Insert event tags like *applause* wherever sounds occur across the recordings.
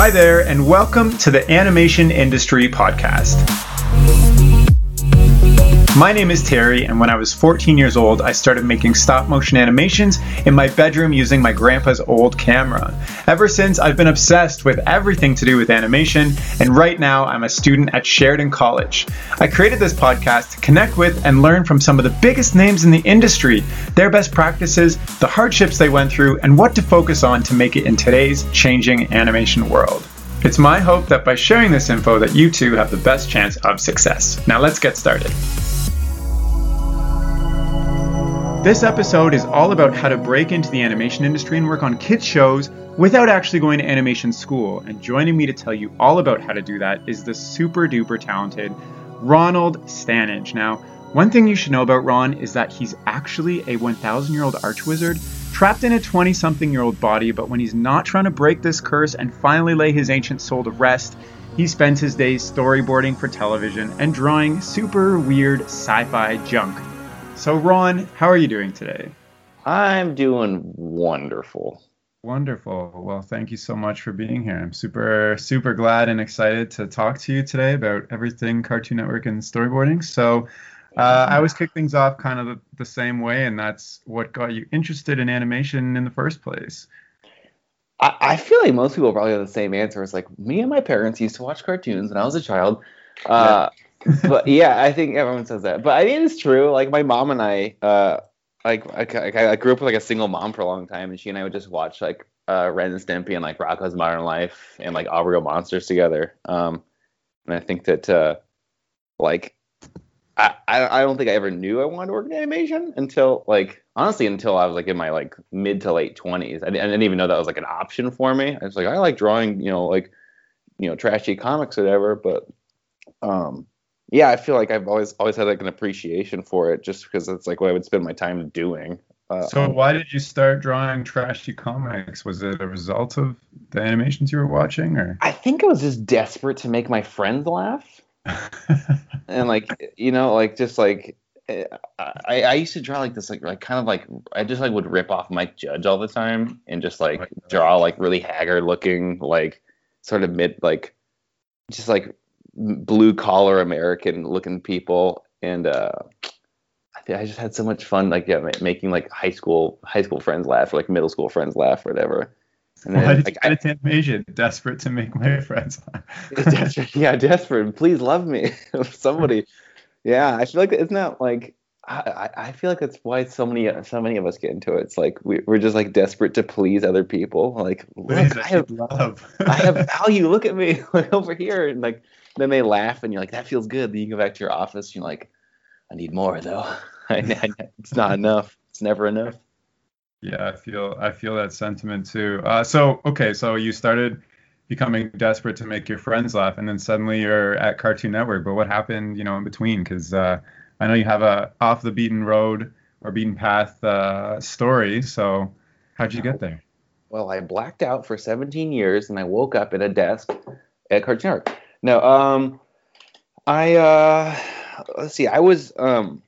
Hi there, and welcome to the Animation Industry Podcast. My name is Terry, and when I was 14 years old, I started making stop motion animations in my bedroom using my grandpa's old camera. Ever since, I've been obsessed with everything to do with animation, and right now, I'm a student at Sheridan College. I created this podcast to connect with and learn from some of the biggest names in the industry, their best practices, the hardships they went through, and what to focus on to make it in today's changing animation world. It's my hope that by sharing this info that you too have the best chance of success. Now let's get started. This episode is all about how to break into the animation industry and work on kids' shows without actually going to animation school. And joining me to tell you all about how to do that is the super duper talented Ronald Stanage. Now, one thing you should know about Ron is that he's actually a 1,000 year old arch wizard trapped in a 20 something year old body, but when he's not trying to break this curse and finally lay his ancient soul to rest, he spends his days storyboarding for television and drawing super weird sci fi junk. So, Ron, how are you doing today? I'm doing wonderful. Wonderful. Well, thank you so much for being here. I'm super, super glad and excited to talk to you today about everything Cartoon Network and storyboarding. So, uh, I always kick things off kind of the, the same way, and that's what got you interested in animation in the first place. I, I feel like most people probably have the same answer. It's like me and my parents used to watch cartoons when I was a child. Uh, but yeah, I think everyone says that. But I think it's true. Like my mom and I, uh, like I, I grew up with like a single mom for a long time, and she and I would just watch like uh, Ren and Stimpy and like Rocko's Modern Life and like All Real Monsters together. Um, and I think that uh, like I, I don't think I ever knew I wanted to work in animation until like honestly until I was like in my like mid to late twenties. I, I didn't even know that was like an option for me. I was like I like drawing, you know, like you know trashy comics or whatever, but um yeah, I feel like I've always always had like an appreciation for it, just because it's like what I would spend my time doing. Uh, so why did you start drawing trashy comics? Was it a result of the animations you were watching, or? I think I was just desperate to make my friends laugh, *laughs* and like you know, like just like I, I used to draw like this like like kind of like I just like would rip off Mike Judge all the time and just like draw like really haggard looking like sort of mid like just like blue collar American looking people, and uh, I think I just had so much fun, like yeah, making like high school high school friends laugh, or like middle school friends laugh, or whatever. And then, Why did like, you get animation? Desperate to make my *laughs* friends laugh. desperate, yeah, desperate. Please love me, *laughs* somebody. Yeah, I feel like isn't that like I, I feel like that's why so many so many of us get into it. It's like we, we're just like desperate to please other people. Like, look, I have love. I have *laughs* value. Look at me, like over here, and like then they laugh, and you're like, that feels good. Then you go back to your office, and you're like, I need more though. *laughs* it's not enough. It's never enough. Yeah, I feel I feel that sentiment too. Uh, so okay, so you started becoming desperate to make your friends laugh, and then suddenly you're at Cartoon Network. But what happened, you know, in between? Because uh, I know you have a off the beaten road or beaten path uh, story. So how'd you get there? Well, I blacked out for 17 years, and I woke up at a desk at Cartoon Network. No, um, I uh, let's see. I was um,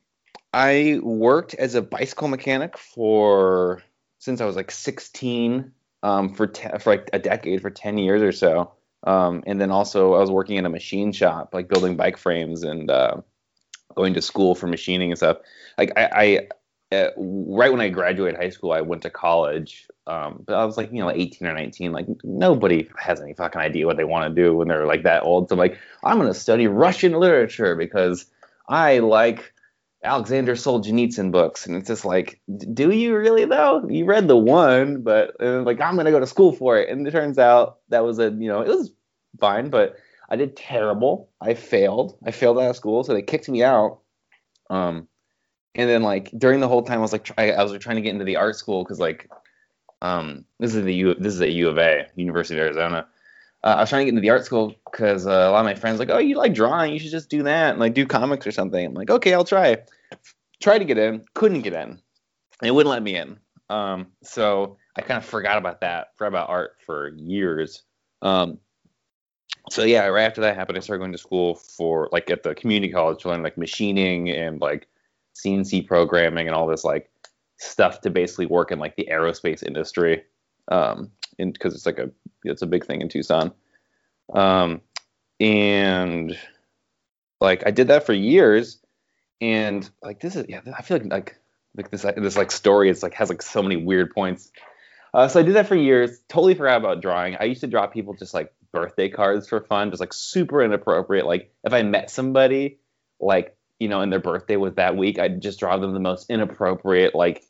I worked as a bicycle mechanic for since I was like 16 um, for te- for like a decade for 10 years or so. Um, and then also I was working in a machine shop, like building bike frames and uh, going to school for machining and stuff. Like I, Uh, right when I graduated high school, I went to college um, but I was like, you know, 18 or 19. Like nobody has any fucking idea what they want to do when they're like that old. So I'm like, I'm gonna study Russian literature because I like Alexander Solzhenitsyn books. And it's just like, do you really though? You read the one, but like I'm gonna go to school for it. And it turns out that was a, you know, it was fine, but I did terrible. I failed. I failed out of school, so they kicked me out. Um, and then like during the whole time, I was like, try, I was like, trying to get into the art school because like um, this is the U, this is at U of A, University of Arizona. Uh, I was trying to get into the art school because uh, a lot of my friends like, oh, you like drawing, you should just do that and like do comics or something. I'm like, okay, I'll try. Try to get in, couldn't get in. It wouldn't let me in. Um, so I kind of forgot about that, forgot about art for years. Um, so yeah, right after that happened, I started going to school for like at the community college to learn like machining and like CNC programming and all this like stuff to basically work in like the aerospace industry um because it's like a it's a big thing in tucson Um, and like I did that for years, and like this is yeah, I feel like like like this this like story is like has like so many weird points. Uh, so I did that for years. Totally forgot about drawing. I used to draw people just like birthday cards for fun, just like super inappropriate. Like if I met somebody, like you know, and their birthday was that week, I'd just draw them the most inappropriate, like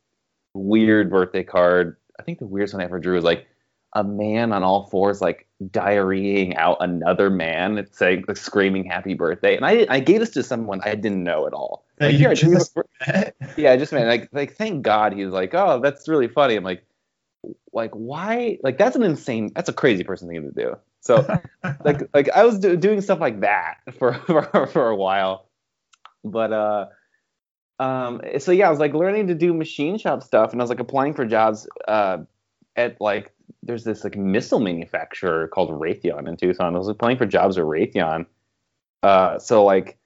weird birthday card. I think the weirdest one I ever drew was like a man on all fours, like diarrheaing out another man. It's like, like screaming happy birthday. And I I gave this to someone I didn't know at all. Like, here, I just a- yeah, I just man, like like thank God he was like, oh, that's really funny. I'm like, like why? Like that's an insane, that's a crazy person thing to do. So *laughs* like like I was do, doing stuff like that for, *laughs* for for a while, but uh, um, so yeah, I was like learning to do machine shop stuff, and I was like applying for jobs uh at like there's this like missile manufacturer called Raytheon in Tucson. I was applying for jobs at Raytheon. Uh, so like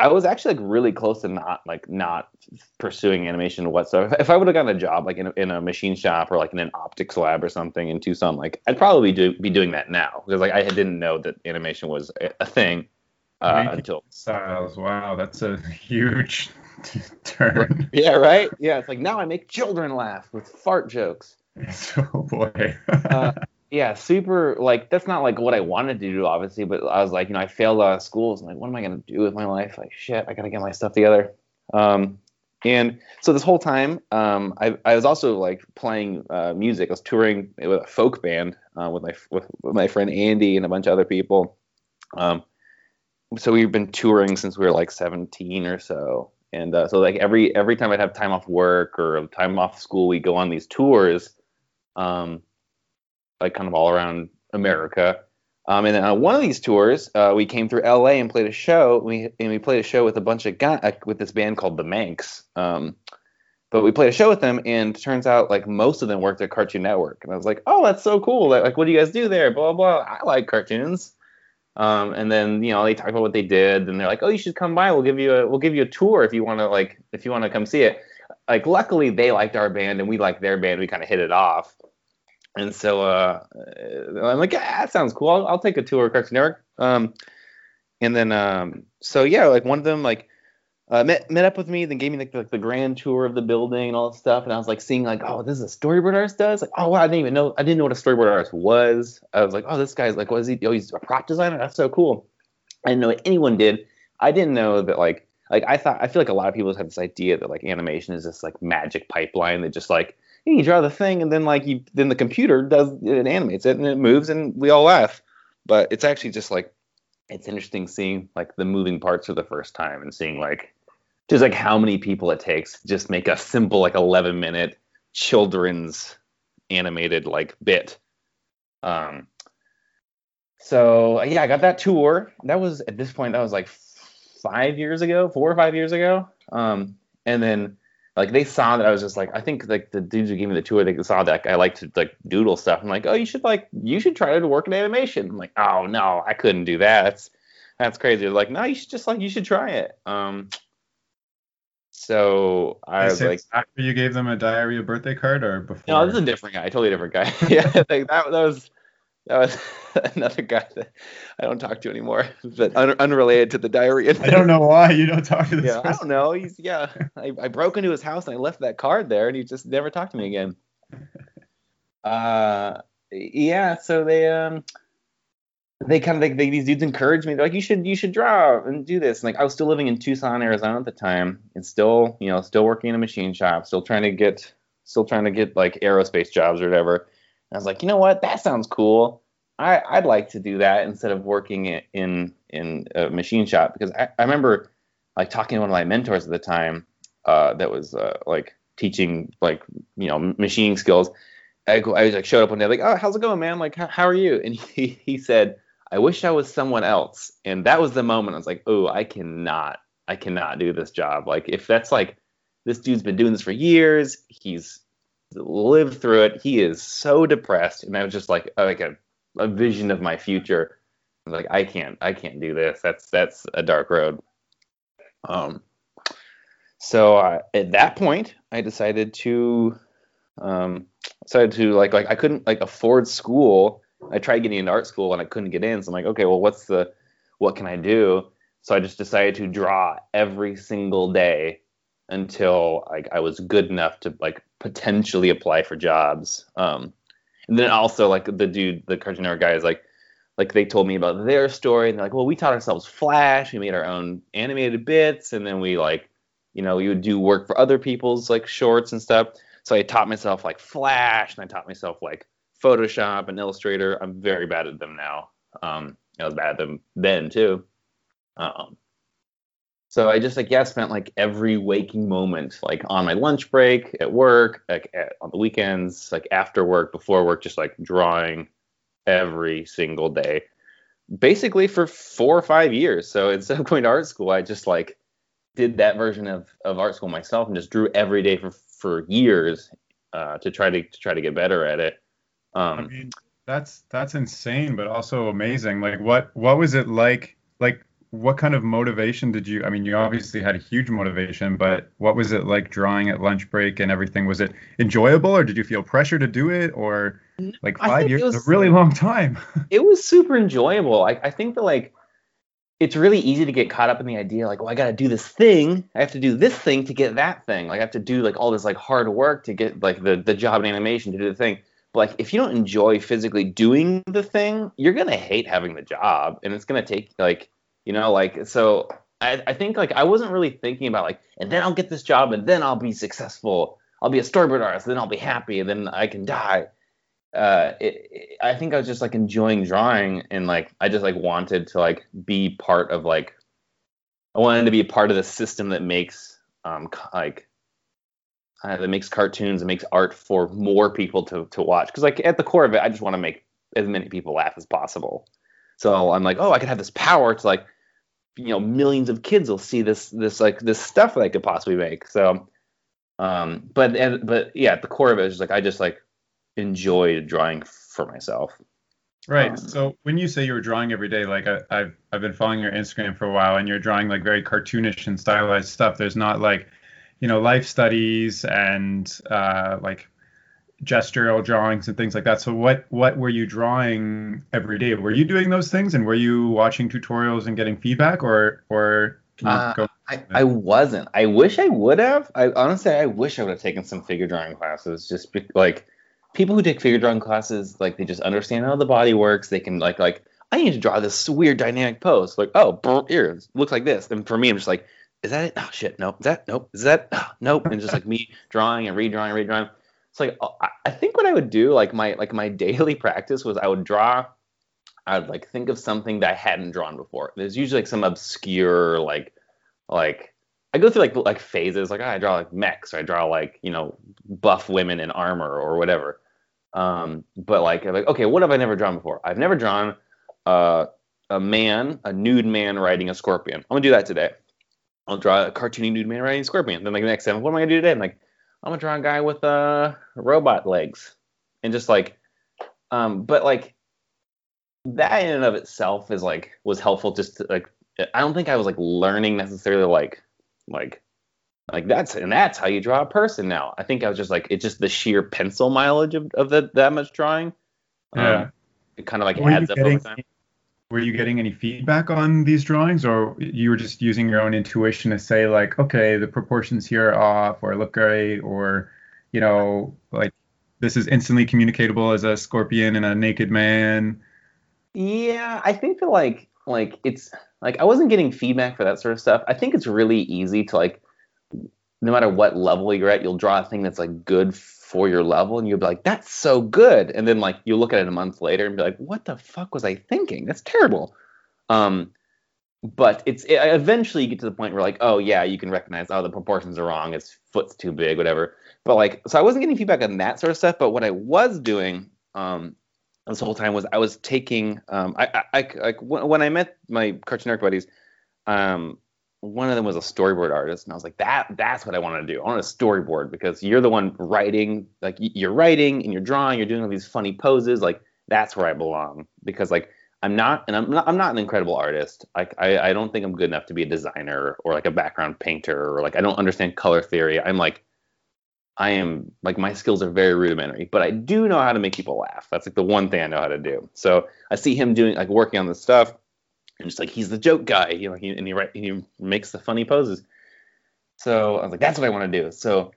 I was actually like really close to not like not pursuing animation whatsoever. If I would have gotten a job like in a, in a machine shop or like in an optics lab or something in Tucson, like I'd probably do, be doing that now because like I didn't know that animation was a, a thing uh, until styles. Wow, that's a huge *laughs* turn. yeah right yeah it's like now I make children laugh with fart jokes. *laughs* oh boy. Uh, yeah, super. Like that's not like what I wanted to do, obviously. But I was like, you know, I failed out of schools. I'm like, what am I gonna do with my life? Like, shit, I gotta get my stuff together. Um, and so this whole time, um, I, I was also like playing uh, music. I was touring with a folk band uh, with my with, with my friend Andy and a bunch of other people. Um, so we've been touring since we were like 17 or so. And uh, so like every every time I'd have time off work or time off school, we go on these tours. Um, like kind of all around America. Um, and then on one of these tours, uh, we came through LA and played a show. We and we played a show with a bunch of guys uh, with this band called the Manx. Um, but we played a show with them, and turns out like most of them worked at Cartoon Network. And I was like, oh, that's so cool. Like, like what do you guys do there? Blah blah. I like cartoons. Um, and then you know they talk about what they did, and they're like, oh, you should come by. We'll give you a we'll give you a tour if you want to like if you want to come see it. Like luckily they liked our band and we liked their band. We kind of hit it off. And so uh, I'm like, yeah, that sounds cool. I'll, I'll take a tour of Cartoon Network. Um, and then, um, so yeah, like one of them like uh, met met up with me, then gave me like the, the grand tour of the building and all this stuff. And I was like seeing like, oh, this is a storyboard artist does. Like, oh, wow, I didn't even know. I didn't know what a storyboard artist was. I was like, oh, this guy's like, what is he? Oh, he's a prop designer. That's so cool. I didn't know what anyone did. I didn't know that like like I thought. I feel like a lot of people have this idea that like animation is this like magic pipeline that just like you draw the thing and then like you then the computer does it animates it and it moves and we all laugh but it's actually just like it's interesting seeing like the moving parts for the first time and seeing like just like how many people it takes to just make a simple like 11 minute children's animated like bit um so yeah i got that tour that was at this point that was like five years ago four or five years ago um and then like they saw that I was just like I think like the dudes who gave me the tour they saw that I like to like doodle stuff. I'm like, oh, you should like you should try to work in animation. I'm like, oh no, I couldn't do that. That's that's crazy. They're like, no, you should just like you should try it. Um, so I was like, after you gave them a diarrhea birthday card or before? no, this is a different guy, totally different guy. *laughs* yeah, like that that was that was *laughs* another guy that I don't talk to anymore, *laughs* but un- unrelated to the diarrhea. I don't know why you don't talk to this Yeah, I don't know. He's yeah. I, I broke into his house and I left that card there, and he just never talked to me again. Uh, yeah. So they um, they kind of like they, these dudes encouraged me. They're like, you should you should draw and do this. And like I was still living in Tucson, Arizona at the time, and still you know still working in a machine shop, still trying to get still trying to get like aerospace jobs or whatever. And I was like, you know what? That sounds cool. I, I'd like to do that instead of working in in, a machine shop because I, I remember like talking to one of my mentors at the time uh, that was uh, like teaching like you know machining skills. I, I was like showed up one day like oh how's it going man like how, how are you and he, he said I wish I was someone else. And that was the moment I was like oh I cannot I cannot do this job. Like if that's like this dude's been doing this for years he's lived through it he is so depressed. And I was just like like a, a vision of my future. I like I can't I can't do this. That's that's a dark road. Um, so uh, at that point, I decided to um, decided to like like I couldn't like afford school I tried getting into art school and I couldn't get in. So I'm like, okay, well, what's the, what can I do? So I just decided to draw every single day until like I was good enough to like potentially apply for jobs. Um, and then also like the dude, the Cartoon Network guy is like, like they told me about their story and they're like, well, we taught ourselves Flash, we made our own animated bits, and then we like, you know, we would do work for other people's like shorts and stuff. So I taught myself like Flash and I taught myself like Photoshop and Illustrator. I'm very bad at them now. Um, I was bad at them then too. Um, so I just like yeah spent like every waking moment like on my lunch break at work like at, on the weekends like after work before work just like drawing every single day basically for four or five years so instead of going to art school I just like did that version of, of art school myself and just drew every day for for years uh, to try to, to try to get better at it um, I mean, that's that's insane, but also amazing. Like, what what was it like? Like, what kind of motivation did you? I mean, you obviously had a huge motivation, but what was it like drawing at lunch break and everything? Was it enjoyable, or did you feel pressure to do it, or like five years was, a really long time? *laughs* it was super enjoyable. I, I think that like it's really easy to get caught up in the idea like, well, I got to do this thing. I have to do this thing to get that thing. Like I have to do like all this like hard work to get like the the job in animation to do the thing like if you don't enjoy physically doing the thing, you're gonna hate having the job, and it's gonna take like you know like so. I, I think like I wasn't really thinking about like, and then I'll get this job, and then I'll be successful. I'll be a storyboard artist, then I'll be happy, and then I can die. Uh, it, it, I think I was just like enjoying drawing, and like I just like wanted to like be part of like I wanted to be a part of the system that makes um like uh, that makes cartoons and makes art for more people to to watch. Because like at the core of it, I just want to make as many people laugh as possible. So I'm like, oh, I could have this power to like, you know, millions of kids will see this this like this stuff that I could possibly make. So, um, but and but yeah, at the core of it is like I just like enjoyed drawing for myself. Right. Um, so when you say you were drawing every day, like I, I've I've been following your Instagram for a while, and you're drawing like very cartoonish and stylized stuff. There's not like you know life studies and uh, like gestural drawings and things like that. So what what were you drawing every day? Were you doing those things and were you watching tutorials and getting feedback or or uh, I, I wasn't. I wish I would have. I honestly I wish I would have taken some figure drawing classes just be, like people who take figure drawing classes like they just understand how the body works. They can like like I need to draw this weird dynamic pose. Like, oh, here, it looks like this. And for me, I'm just like, is that it? Oh shit, nope. Is that nope? Is that oh, nope? And just like me *laughs* drawing and redrawing, redrawing. It's like oh, I think what I would do, like my like my *laughs* daily practice was I would draw. I'd like think of something that I hadn't drawn before. There's usually like some obscure like like I go through like like phases. Like oh, I draw like mechs, or I draw like you know buff women in armor or whatever. Um, but like I'm like okay, what have I never drawn before? I've never drawn uh, a man, a nude man riding a scorpion. I'm gonna do that today. I'll draw a cartoony nude man riding a scorpion. Then like the next time, what am I gonna do today? I'm like, I'm gonna draw a guy with uh robot legs, and just like, um, but like that in and of itself is like was helpful. Just to, like, I don't think I was like learning necessarily like like like that's and that's how you draw a person now. I think I was just like it's just the sheer pencil mileage of, of the, that much drawing. Yeah. Um, it kind of like adds up over time were you getting any feedback on these drawings or you were just using your own intuition to say like okay the proportions here are off or look great or you know like this is instantly communicatable as a scorpion and a naked man yeah i think that like like it's like i wasn't getting feedback for that sort of stuff. I think it's really easy to like no matter what level you're at you'll draw a thing that's like good for your level and you'll be like that's so good. And then like you look at it a month later and be like what the fuck was i thinking? That's terrible. Um but it's it, eventually you get to the point where like oh yeah you can recognize oh the proportions are wrong its foot's too big whatever. But like so i wasn't getting feedback on that sort of stuff but what i was doing um this whole time was i was taking um i i, when i met my cartoon arc buddies um one of them was a storyboard artist and i was like that that's what i want to do. I want a storyboard because you're the one writing like you're writing and you're drawing you're doing all these funny poses like that's where i belong. Because like i'm not and i'm not i'm not an incredible artist. Like i i don't think i'm good enough to be a designer or like a background painter or like i don't understand color theory. I'm like I am like my skills are very rudimentary, but I do know how to make people laugh. That's like the one thing I know how to do. So I see him doing like working on this stuff, and just like he's the joke guy, you know, he, and he he makes the funny poses. So I was like, that's what I want to do. So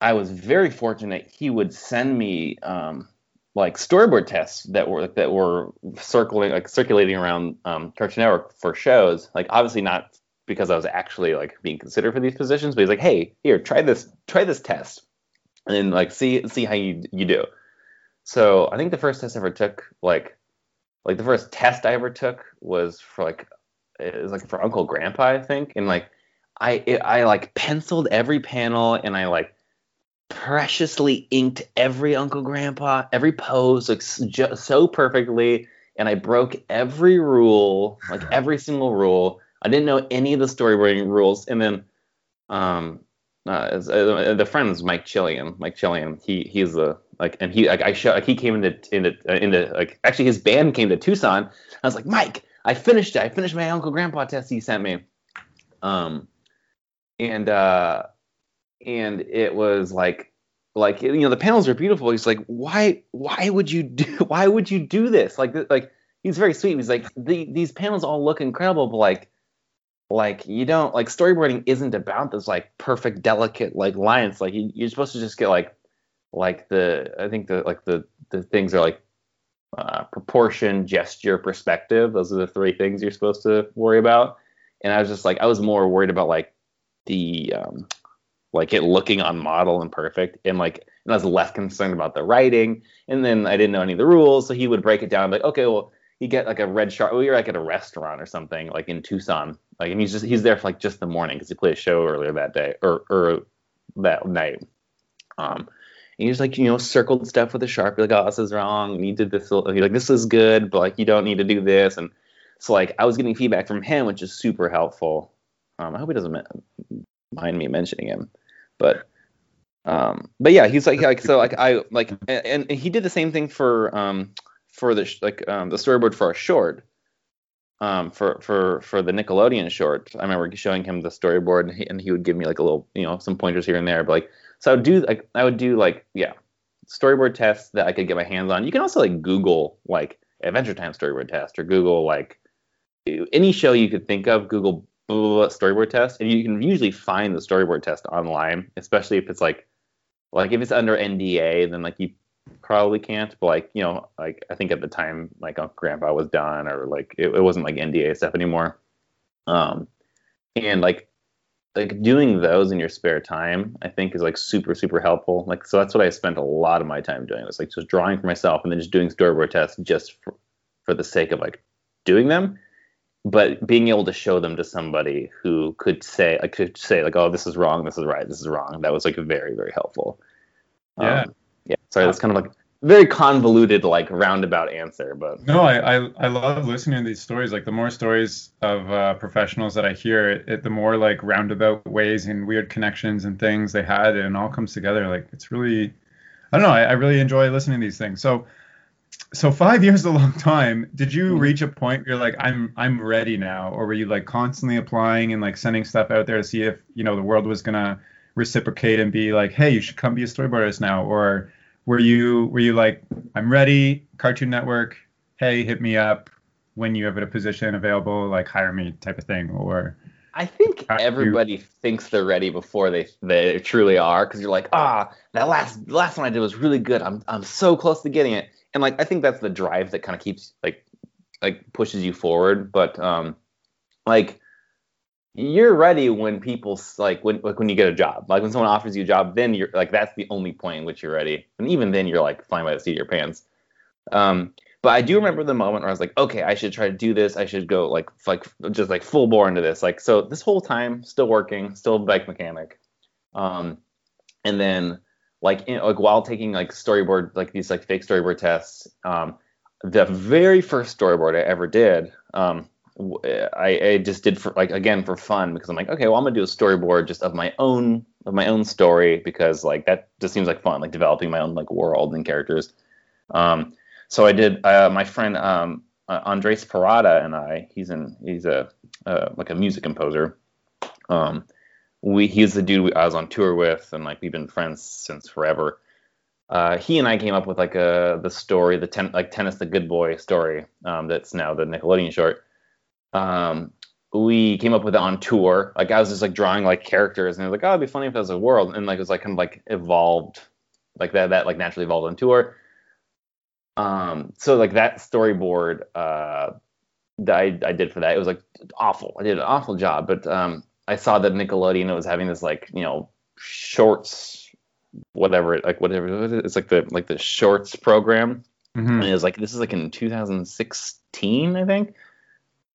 I was very fortunate. He would send me um, like storyboard tests that were that were circling like circulating around um, Cartoon Network for shows. Like obviously not because I was actually like being considered for these positions, but he's like, hey, here, try this, try this test and then like see see how you you do. So I think the first test I ever took, like like the first test I ever took was for like it was like for Uncle Grandpa, I think, and like I it, I like penciled every panel and I like preciously inked every Uncle Grandpa, every pose like so perfectly, and I broke every rule, like *sighs* every single rule. I didn't know any of the storyboarding rules, and then um uh, uh, the friend is Mike Chillian. Mike Chillian, he he's the like, and he like I show like he came into into uh, into like actually his band came to Tucson. I was like, Mike, I finished it. I finished my Uncle Grandpa test he sent me. Um, and uh, and it was like like you know the panels are beautiful. He's like, why why would you do *laughs* why would you do this? Like like he's very sweet. He's like the, these panels all look incredible, but like like you don't like storyboarding isn't about this like perfect delicate like lines like you, you're supposed to just get like like the i think the like the the things are like uh, proportion gesture perspective. Those are the three things you're supposed to worry about. And i was just like i was more worried about like the um like it looking on model and perfect and like and i was less concerned about the writing. And then i didn't know any of the rules. So he would break it down like okay well you get like a red sharpie we were like at a restaurant or something like in tucson. Like, and he's just he's there for like just the morning because he played a show earlier that day or or that night. Um, and he's like, you know, circled stuff with a sharpie, like, oh, this is wrong. And he did this. He's like, this is good, but like, you don't need to do this. And so like, I was getting feedback from him, which is super helpful. Um, I hope he doesn't mind me mentioning him, but um, but yeah, he's like, like so like I like, and, and he did the same thing for um for the like um the storyboard for a short um, for for for the Nickelodeon short. I remember showing him the storyboard, and he, and he would give me like a little, you know, some pointers here and there. But like, so I would do like I would do like yeah, storyboard tests that I could get my hands on. You can also like Google like Adventure Time storyboard test or Google like any show you could think of. Google storyboard test, and you can usually find the storyboard test online, especially if it's like like if it's under NDA, then like you probably can't. But like you know, like I think at the time, like Uncle Grandpa was done, or like it, it wasn't like NDA stuff anymore. Um, and like like doing those in your spare time, I think is like super super helpful. Like so that's what I spent a lot of my time doing. Was like just drawing for myself and then just doing storyboard tests just for, for the sake of like doing them but being able to show them to somebody who could say like could say like oh this is wrong this is right this is wrong that was like very very helpful yeah um, yeah sorry that's kind of like very convoluted like roundabout answer but no I, I i love listening to these stories. Like the more stories of uh, professionals that i hear it, it, the more like roundabout ways and weird connections and things they had and it all comes together. Like it's really i don't know I, I really enjoy listening to these things. So so five *laughs* years is a long time. Did you mm-hmm. reach a point where you're like i'm i'm ready now or were you like constantly applying and like sending stuff out there to see if you know the world was gonna reciprocate and be like hey you should come be a storyboardist now or were you were you like i'm ready cartoon network hey hit me up when you have a position available like hire me type of thing or I think everybody you... thinks they're ready before they they truly are because you're like ah that last last one I did was really good. I'm I'm so close to getting it. And like I think that's the drive that kind of keeps like like pushes you forward but um like you're ready when people like when like when you get a job. Like when someone offers you a job then you're like that's the only point in which you're ready. And even then you're like flying by the seat of your pants. Um but i do remember the moment where i was like okay i should try to do this. I should go like like just like full bore into this. Like so this whole time still working still bike mechanic. Um and then like in, like while taking like storyboard like these like fake storyboard tests um the very first storyboard i ever did um I, I just did for like again for fun because I'm like, okay, well I'm gonna do a storyboard just of my own of my own story because like that just seems like fun, like developing my own like world and characters. Um, so I did. Uh, my friend um, uh, Andres Parada and I, he's in he's a uh, like a music composer. Um, we he's the dude I was on tour with, and like we've been friends since forever. Uh, he and I came up with like a the story, the ten, like tennis the good boy story. Um, that's now the Nickelodeon short. Um, we came up with it on tour. Like I was just like drawing like characters, and it was like, oh, it'd be funny if it was a world, and like it was like kind of like evolved, like that that like naturally evolved on tour. Um, so like that storyboard uh, that I, I did for that, it was like awful. I did an awful job, but um, I saw that Nickelodeon was having this like you know shorts, whatever, like whatever it's like the like the shorts program, Mhm. and it was like this is like in 2016, I think.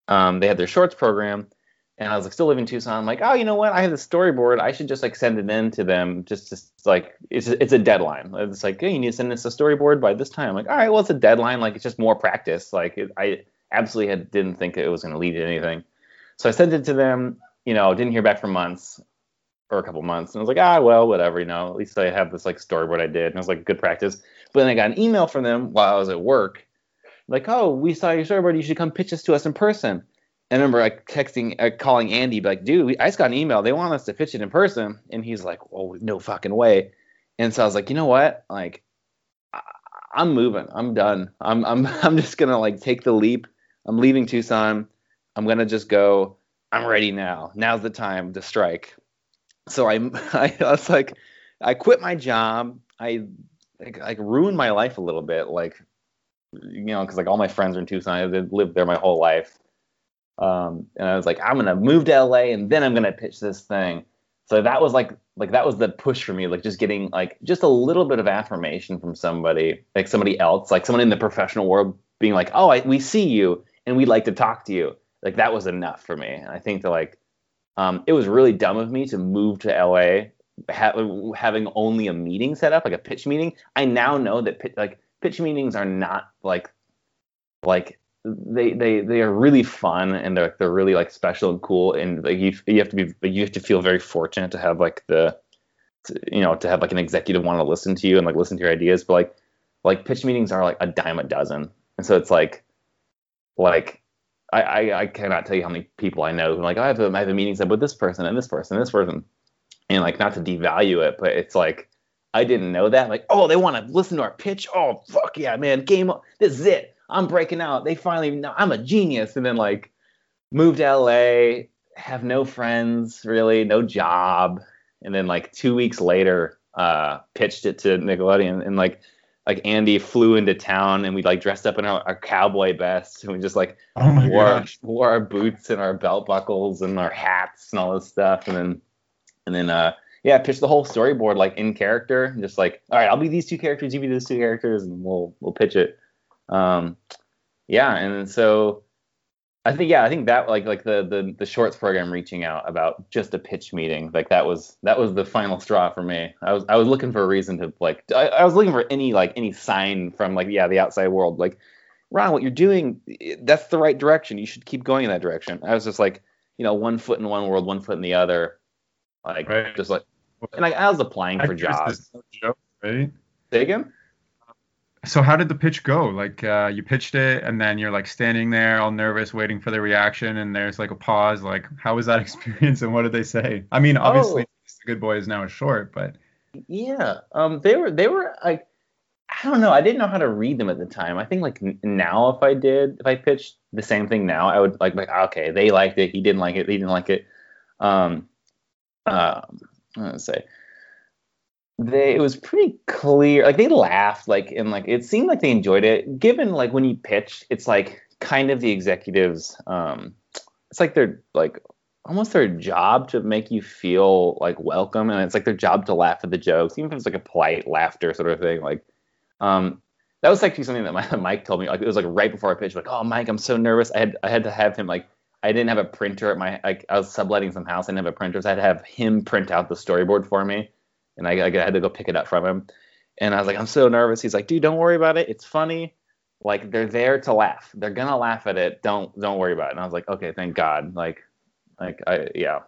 Um, they had their shorts program, and I was like still living in Tucson. I'm like, oh, you know what? I have the storyboard. I should just like send it in to them. Just, just like it's a, it's a deadline. It's like, hey, you need to send us a storyboard by this time. I'm like, all right, well, it's a deadline. Like it's just more practice. Like it, I absolutely had, didn't think it was going to lead to anything. So I sent it to them. You know, didn't hear back for months or a couple months, and I was like, ah, well, whatever. You know, at least I have this like storyboard I did, and it was like good practice. But then I got an email from them while I was at work, like, oh, we saw your storyboard. You should come pitch this to us in person. And I remember like texting, uh, calling Andy, like, dude, I just got an email. They want us to pitch it in person. And he's like, oh, no fucking way. And so I was like, you know what? Like, I, I'm moving. I'm done. I'm, I'm, *laughs* I'm just gonna like take the leap. I'm leaving Tucson. I'm gonna just go. I'm ready now. Now's the time to strike. So I, *laughs* I was like, I quit my job. I like, like ruined my life a little bit. Like, you know, because like all my friends are in Tucson. I've lived there my whole life. Um, and I was like, I'm gonna move to LA and then I'm gonna pitch this thing. So that was like like that was the push for me, like just getting like just a little bit of affirmation from somebody, like somebody else, like someone in the professional world being like, oh, I, we see you and we'd like to talk to you. Like that was enough for me. And I think that like um, it was really dumb of me to move to LA ha- having only a meeting set up, like a pitch meeting. I now know that like pitch meetings are not like like they they they are really fun and they're they're really like special and cool. And like you you have to be you have to feel very fortunate to have like the you know to have like an executive want to listen to you and like listen to your ideas. But like like pitch meetings are like a dime a dozen. And so it's like like I, I, I cannot tell you how many people I know who like, I have a, I have a meeting set with this person and this person and this person. And like, not to devalue it, but it's like, I didn't know that. Like, oh, they want to listen to our pitch. Oh, fuck yeah, man. Game up. This is it. I'm breaking out. They finally know I'm a genius. And then like, moved to LA, have no friends really, no job. And then like two weeks later, uh, pitched it to Nickelodeon and like, like Andy flew into town and we like dressed up in our, our cowboy vests and we just like Oh my wore, gosh. wore our boots and our belt buckles and our hats and all this stuff and then and then uh yeah pitch the whole storyboard like in character just like all right I'll be these two characters you be these two characters and we'll we'll pitch it um yeah and so I think yeah I think that like like the the the shorts program reaching out about just a pitch meeting like that was that was the final straw for me I was I was looking for a reason to like I, I was looking for any like any sign from like yeah the outside world like Ron, what you're doing, that's the right direction. You should keep going in that direction. I was just like, you know, one foot in one world, one foot in the other. Like, Right. just like, and like, I was applying for jobs. joke, right? Say again? So how did the pitch go? Like uh, you pitched it, and then you're like standing there, all nervous, waiting for the reaction, and there's like a pause. Like, how was that *laughs* experience, and what did they say? I mean, obviously, Oh. the Good Boy is now a short, but Yeah. Um, they were, they were like, I don't know. I didn't know how to read them at the time. I think like now, if I did, if I pitched the same thing now, I would like, like, okay, they liked it. He didn't like it. He didn't like it. Um, um, Gonna say they it was pretty clear like they laughed like and like it seemed like they enjoyed it. Given like when you pitch it's like kind of the executives um it's like their like almost their job to make you feel like welcome and it's like their job to laugh at the jokes even if it's like a polite laughter sort of thing like um that was actually something that my *laughs* Mike told me like it was like right before I pitched like oh Mike I'm so nervous. I had I had to have him like I didn't have a printer at my like I was subletting some house I didn't have a printer so I had to have him print out the storyboard for me and I, I had to go pick it up from him. And I was like, I'm so nervous. He's like, dude, don't worry about it. It's funny. Like they're there to laugh. They're gonna laugh at it. Don't don't worry about it. And I was like, okay, thank God. Like, like I yeah.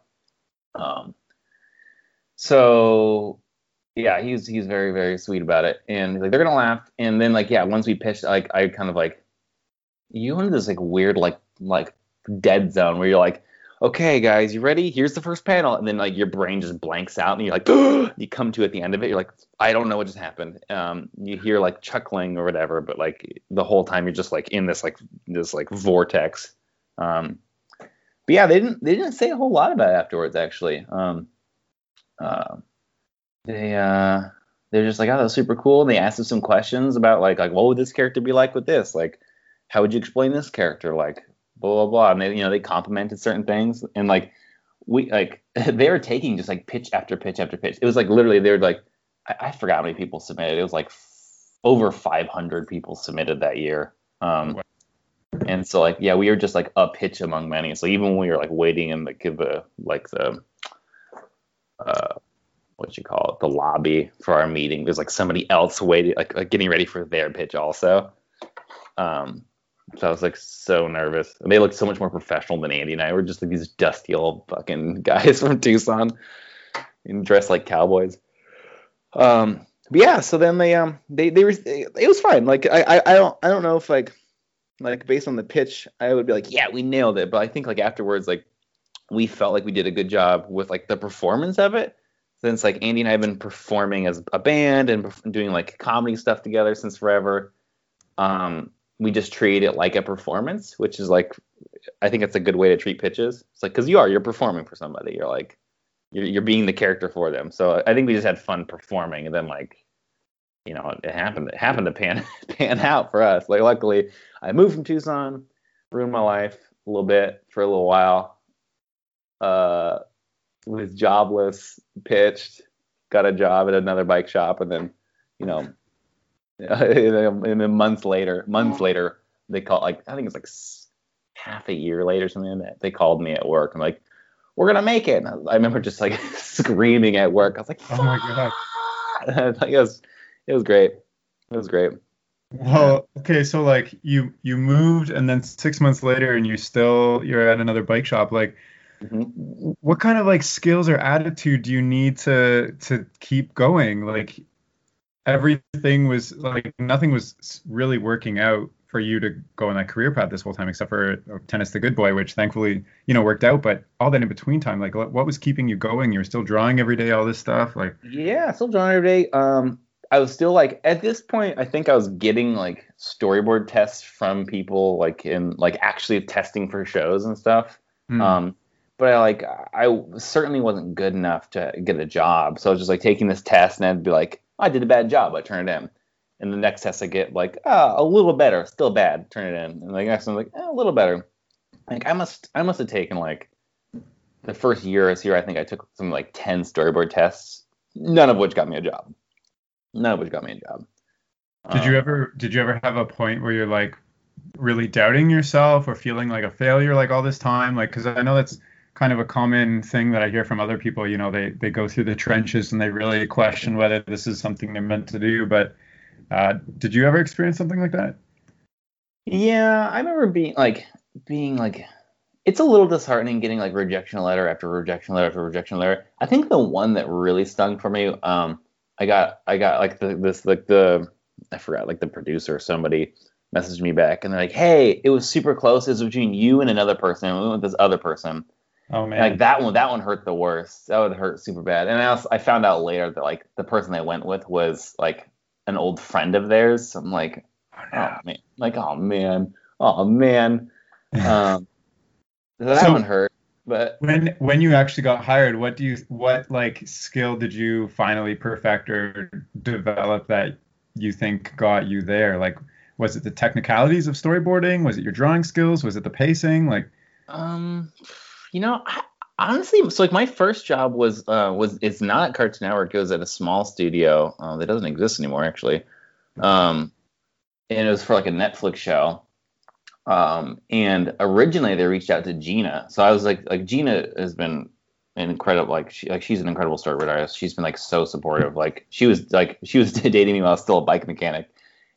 Um. So yeah, he's he's very very sweet about it, and he's like they're gonna laugh. And then like yeah, once we pitched, like I kind of like you into this like weird like like dead zone where you're like okay, guys, you ready? Here's the first panel, and then like your brain just blanks out, and you're like, *gasps* you come to at the end of it, you're like, I don't know what just happened. Um, you hear like chuckling or whatever, but like the whole time you're just like in this like this like vortex. Um, but yeah, they didn't they didn't say a whole lot about it afterwards actually. Um, uh, they uh they're just like, oh, that was super cool. And they asked us some questions about like like what would this character be like with this? Like, how would you explain this character? Like, blah blah blah. And they you know they complimented certain things and like we like *laughs* they were taking just like pitch after pitch after pitch. It was like literally they were like I, I forgot how many people submitted. It was like f- over 500 people submitted that year. Um, and so like yeah, we were just like a pitch among many. So even when we were like waiting in the give the like the uh what you call it the lobby for our meeting, there's like somebody else waiting like, like getting ready for their pitch also. Um, so I was like so nervous. And they looked so much more professional than Andy and I. We're just like these dusty old fucking *laughs* guys from Tucson, and dressed like cowboys. Um, but yeah, so then they um they they were it was fine. Like I, I don't I don't know if like like based on the pitch I would be like yeah we nailed it. But I think like afterwards like we felt like we did a good job with like the performance of it. Since like Andy and I have been performing as a band and doing like comedy stuff together since forever. Um, we just treat it like a performance, which is like I think it's a good way to treat pitches. It's like because you are you're performing for somebody. You're like you're, you're being the character for them. So I think we just had fun performing, and then like you know it happened it happened to pan *laughs* pan out for us. Like luckily I moved from Tucson, ruined my life a little bit for a little while. Uh, was jobless, pitched, got a job at another bike shop, and then you know *laughs* and then months later, months later, they call like I think it's like half a year later, something like that. They called me at work. I'm like, "We're gonna make it." I remember just like *laughs* screaming at work. I was like, "Oh my god!" *laughs* it was it was great. It was great. Well, okay, so like you you moved, and then six months later, and you still you're at another bike shop. Like, mm-hmm. what kind of like skills or attitude do you need to to keep going? Like, everything was like nothing was really working out for you to go on that career path this whole time except for uh, tennis the good boy which thankfully you know worked out but all that in between time like what was keeping you going you were still drawing every day all this stuff like yeah still drawing every day um i was still like at this point i think i was getting like storyboard tests from people like in like actually testing for shows and stuff mm. um but I like I certainly wasn't good enough to get a job. So I was just like taking this test and I'd be like, I did a bad job. I turn it in. And the next test I get like, ah, oh, a little better, still bad. Turn it in. And the next one like, eh, a little better. Like I must, I must have taken like the first year I was here. I think I took some like ten storyboard tests, none of which got me a job. None of which got me a job. Did um, you ever, did you ever have a point where you're like really doubting yourself or feeling like a failure like all this time? Like, because I know that's kind of a common thing that I hear from other people. You know, they they go through the trenches and they really question whether this is something they're meant to do. But uh, did you ever experience something like that? Yeah, I remember being like being like it's a little disheartening getting like rejection letter after rejection letter after rejection letter. I think the one that really stung for me, um, I got I got like the this like the I forgot like the producer or somebody messaged me back and they're like, hey, it was super close. It was between you and another person. We went with this other person. Oh man, like that one, that one hurt the worst. That would hurt super bad. And I also, I found out later that like the person they went with was like an old friend of theirs. So I'm like, oh, no. oh man, like oh man, oh man. *laughs* Um, that so one hurt. But when when you actually got hired, what do you what like skill did you finally perfect or develop that you think got you there? Like, was it the technicalities of storyboarding? Was it your drawing skills? Was it the pacing? Like, um you know, I, honestly, so like my first job was uh, was it's not Cartoon Network. It was at a small studio uh, that doesn't exist anymore, actually. Um, and it was for like a Netflix show. Um, and originally they reached out to Gina. So I was like, like Gina has been incredible, like she, like she's an incredible storyboard artist. She's been like so supportive. Like she was like she was *laughs* dating me while I was still a bike mechanic.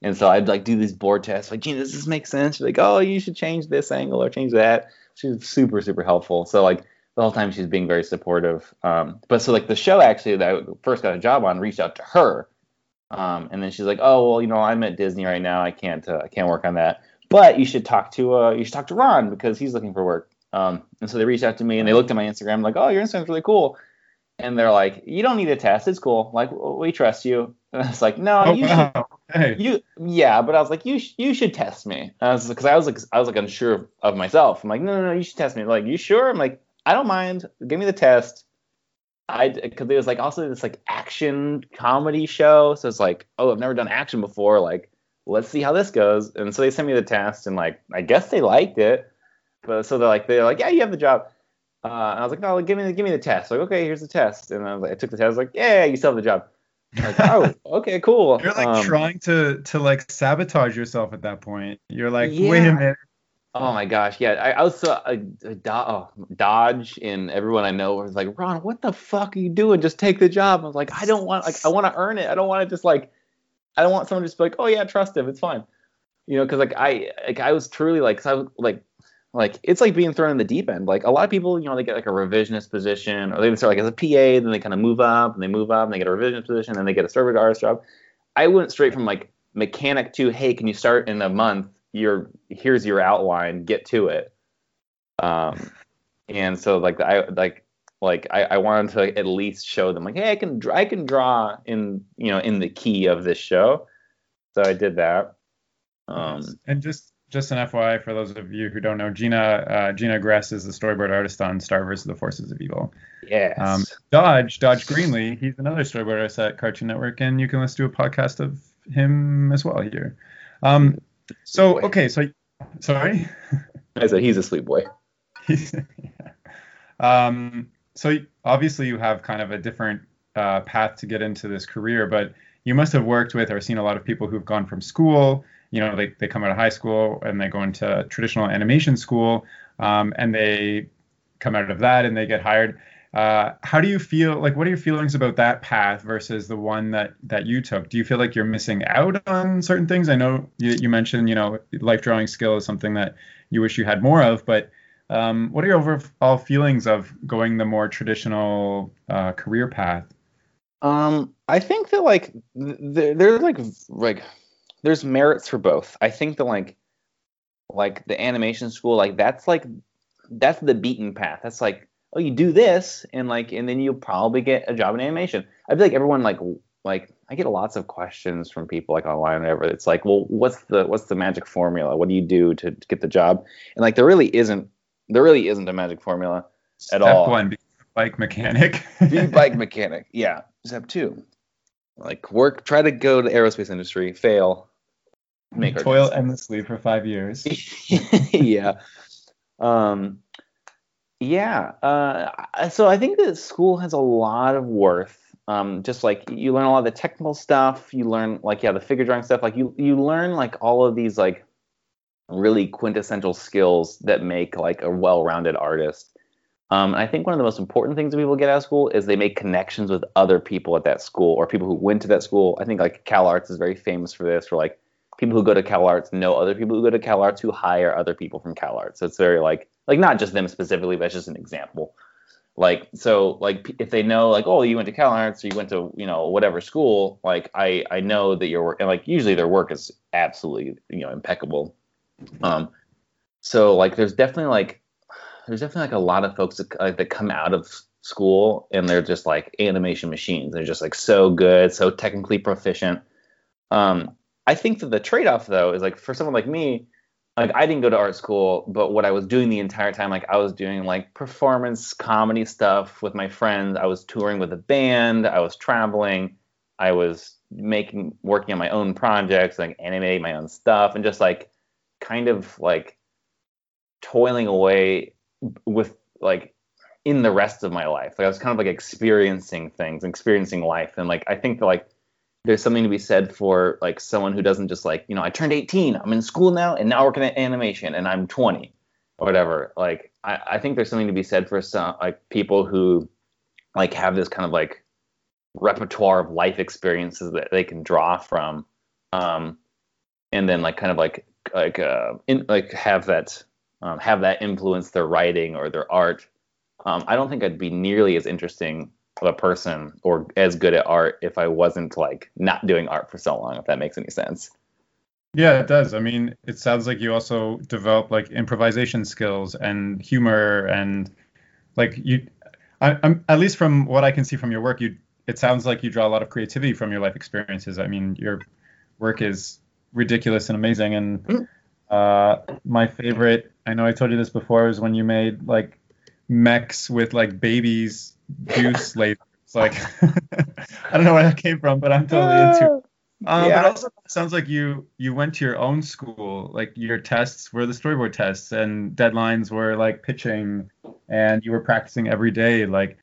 And so I'd like do these board tests, like, Gina, does this make sense? She's like, oh, you should change this angle or change that she's super super helpful. So like the whole time she's being very supportive. Um, but so like the show actually that I first got a job on reached out to her, um, and then she's like, oh well, you know I'm at Disney right now. I can't uh, I can't work on that. But you should talk to uh, you should talk to Ron because he's looking for work. Um, and so they reached out to me and they looked at my Instagram like, oh, your Instagram's really cool. And they're like, you don't need a test. It's cool. Like we trust you. *laughs* And I was like, no, Oh, you should. You yeah, but I was like, you sh- you should test me. Because I was like I was like unsure of, myself. I'm like, no, no, no, you should test me. Like, you sure? I'm like, I don't mind. Give me the test. I because it was like also this like action comedy show, so it's like, oh, I've never done action before. Like, let's see how this goes. And so they sent me the test, and like, I guess they liked it. But so they're like, they're like, yeah, you have the job. Uh, and I was like, no, give me the give me the test. Like, okay, here's the test. And I was like, I took the test. I was like, yeah, you still have the job. Like, oh, okay, cool. *laughs* You're like Um, trying to to like sabotage yourself at that point. You're like, wait a minute. Oh my gosh, yeah. I, I was so uh, Do- Dodge and everyone I know was like, Ron, what the fuck are you doing? Just take the job. I was like, I don't want like I want to earn it. I don't want to just like I don't want someone to just be like, oh yeah, trust him, it's fine. You know, because like I like I was truly like 'cause I was like like it's like being thrown in the deep end. Like a lot of people, you know, they get like a revisionist position, or they start like as a PA, then they kind of move up, and they move up, and they get a revisionist position, then they get a server artist job. I went straight from like mechanic to, hey, can you start in a month? Your here's your outline, get to it. Um, and so like I like like I, I wanted to at least show them like, hey, I can I can draw in you know in the key of this show. So I did that. Um, and just just an FYI for those of you who don't know, Gina uh, Gina Gress is the storyboard artist on Star vs. the Forces of Evil. yes. Um, Dodge Dodge Greenlee, he's another storyboard artist at Cartoon Network, and you can listen to a podcast of him as well here. Um, so okay, so sorry. I said he's a sweet boy. *laughs* um, so obviously you have kind of a different uh, path to get into this career, but you must have worked with or seen a lot of people who've gone from school. You know, they, they come out of high school and they go into traditional animation school, um, and they come out of that and they get hired. Uh, how do you feel? Like, what are your feelings about that path versus the one that that you took? Do you feel like you're missing out on certain things? I know you, you mentioned, you know, life drawing skill is something that you wish you had more of, but um, what are your overall feelings of going the more traditional uh, career path? Um, I think that like th- there, there's like like there's merits for both. I think the like like the animation school like that's like that's the beaten path. That's like oh you do this and like and then you'll probably get a job in animation. I feel like everyone like like I get lots of questions from people like online or whatever. It's like well what's the what's the magic formula? What do you do to, to get the job? And like there really isn't there really isn't a magic formula at Step all. one, become a bike mechanic. *laughs* be bike *laughs* mechanic. Yeah. Step two, like work, try to go to the aerospace industry, fail, make our Toil endlessly for five years. *laughs* yeah. Um, yeah. Uh, so I think that school has a lot of worth. Um, just like you learn a lot of the technical stuff, you learn like yeah the figure drawing stuff. Like you you learn like all of these like really quintessential skills that make like a well-rounded artist. Um, and I think one of the most important things that people get out of school is they make connections with other people at that school or people who went to that school. I think like Cal Arts is very famous for this, for like people who go to Cal Arts know other people who go to Cal Arts who hire other people from Cal Arts. So it's very like like not just them specifically, but it's just an example. Like so like if they know like oh you went to Cal Arts or you went to you know whatever school like I I know that your work and like usually their work is absolutely you know impeccable. Um, so like there's definitely like there's definitely like a lot of folks that, like, that come out of school and they're just like animation machines. They're just like so good, so technically proficient. Um, I think that the trade-off though is like for someone like me, like I didn't go to art school, but what I was doing the entire time, like I was doing like performance comedy stuff with my friends. I was touring with a band. I was traveling. I was making working on my own projects, like animating my own stuff, and just like kind of like toiling away with like in the rest of my life. Like I was kind of like experiencing things, experiencing life, and like I think that like there's something to be said for like someone who doesn't just like you know I turned 18, I'm in school now, and now working at animation, and I'm 20 or whatever. Like I, I think there's something to be said for some like people who like have this kind of like repertoire of life experiences that they can draw from, um, and then like kind of like like uh in, like have that um, have that influence their writing or their art. Um, I don't think I'd be nearly as interesting of a person or as good at art if I wasn't like not doing art for so long. If that makes any sense. Yeah, it does. I mean, it sounds like you also develop like improvisation skills and humor and like you. I, am at least from what I can see from your work, you. It sounds like you draw a lot of creativity from your life experiences. I mean, your work is ridiculous and amazing. And mm. uh, my favorite, I know I told you this before, is when you made like mechs with like babies juice lasers. *laughs* Like, I don't know where that came from, but I'm totally into it. *laughs* Um, yeah. But also, sounds like you you went to your own school. Like your tests were the storyboard tests, and deadlines were like pitching, and you were practicing every day, like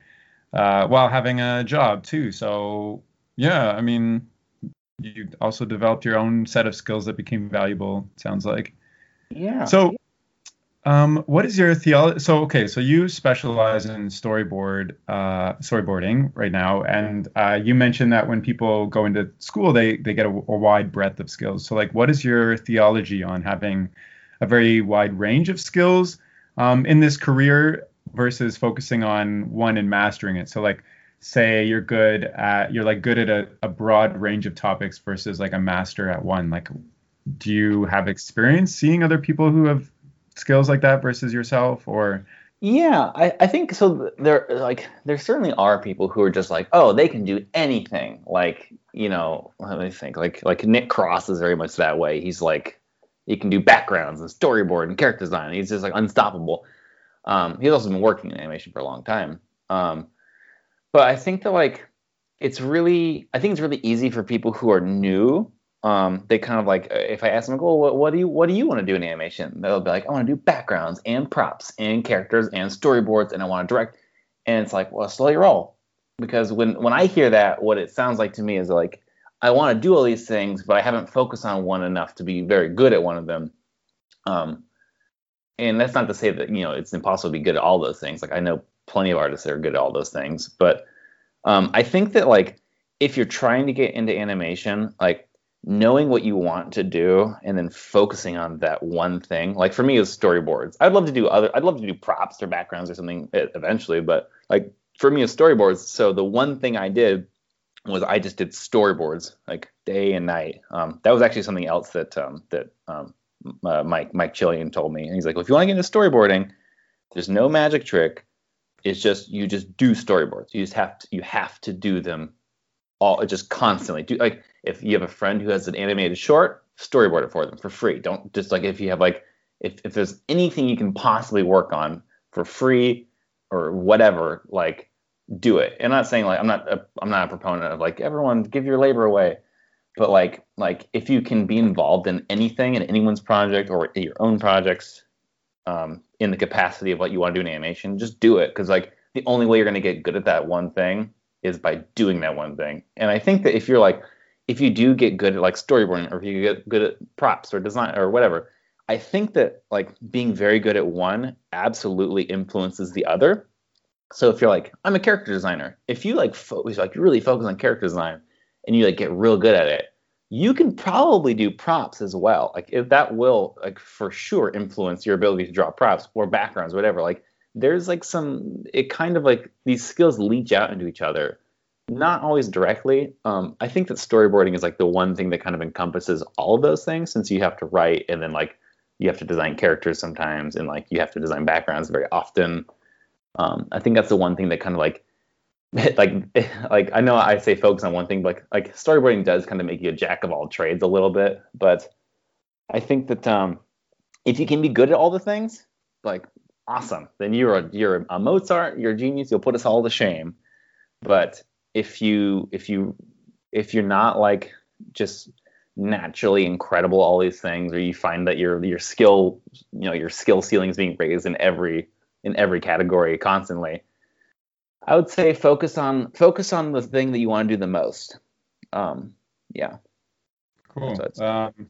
uh, while having a job too. So yeah, I mean, you also developed your own set of skills that became valuable. Sounds like. Yeah. So um, what is your theology? So, okay, so you specialize in storyboard, uh, storyboarding right now, and uh, you mentioned that when people go into school, they they get a, a, wide breadth of skills. So, like, what is your theology on having a very wide range of skills um, in this career versus focusing on one and mastering it? So, like, say you're good at you're like good at a, a broad range of topics versus like a master at one. Like, do you have experience seeing other people who have skills like that versus yourself or? Yeah I, I think so there like there certainly are people who are just like oh they can do anything. Like you know let me think like like nick cross is very much that way. He's like he can do backgrounds and storyboard and character design. He's just like unstoppable. Um, he's also been working in animation for a long time. Um, but i think that like it's really i think it's really easy for people who are new um, they kind of like if I ask them, like, well, what, what do you what do you want to do in animation? They'll be like, I want to do backgrounds and props and characters and storyboards, and I want to direct. And it's like, well, slow your roll, because when when I hear that, what it sounds like to me is like I want to do all these things, but I haven't focused on one enough to be very good at one of them. Um, and that's not to say that you know it's impossible to be good at all those things. Like I know plenty of artists that are good at all those things, but um, I think that like if you're trying to get into animation, like knowing what you want to do and then focusing on that one thing. Like for me, is storyboards. I'd love to do other. I'd love to do props or backgrounds or something eventually, but like for me, it's storyboards. So the one thing I did was I just did storyboards like day and night. Um, that was actually something else that um, that um, uh, Mike Mike Chillian told me, and he's like, well, if you want to get into storyboarding, there's no magic trick. It's just you just do storyboards. You just have to you have to do them all just constantly. Do like if you have a friend who has an animated short storyboard it for them for free. Don't just like if you have like if, if there's anything you can possibly work on for free or whatever like do it. And I'm not saying like i'm not a, i'm not a proponent of like everyone give your labor away. But like like if you can be involved in anything in anyone's project or your own projects um, in the capacity of what you want to do in animation just do it. Because like the only way you're going to get good at that one thing is by doing that one thing. And I think that if you're like, if you do get good at like storyboarding or if you get good at props or design or whatever, I think that like being very good at one absolutely influences the other. So if you're like, I'm a character designer, if you like focus, like you really focus on character design and you like get real good at it, you can probably do props as well. Like if that will like for sure influence your ability to draw props or backgrounds, whatever. Like there's like some it kind of like these skills leach out into each other. Not always directly. Um, i think that storyboarding is like the one thing that kind of encompasses all of those things since you have to write and then like you have to design characters sometimes and like you have to design backgrounds very often. Um, i think that's the one thing that kind of like *laughs* like *laughs* like i know i say focus on one thing but like, like storyboarding does kind of make you a jack of all trades a little bit but i think that um if you can be good at all the things like awesome. Then you're a you're a Mozart, you're a genius. You'll put us all to shame. But if you if you if you're not like just naturally incredible all these things, or you find that your your skill you know your skill ceiling is being raised in every in every category constantly, I would say focus on focus on the thing that you want to do the most. Um, yeah. Cool. Um,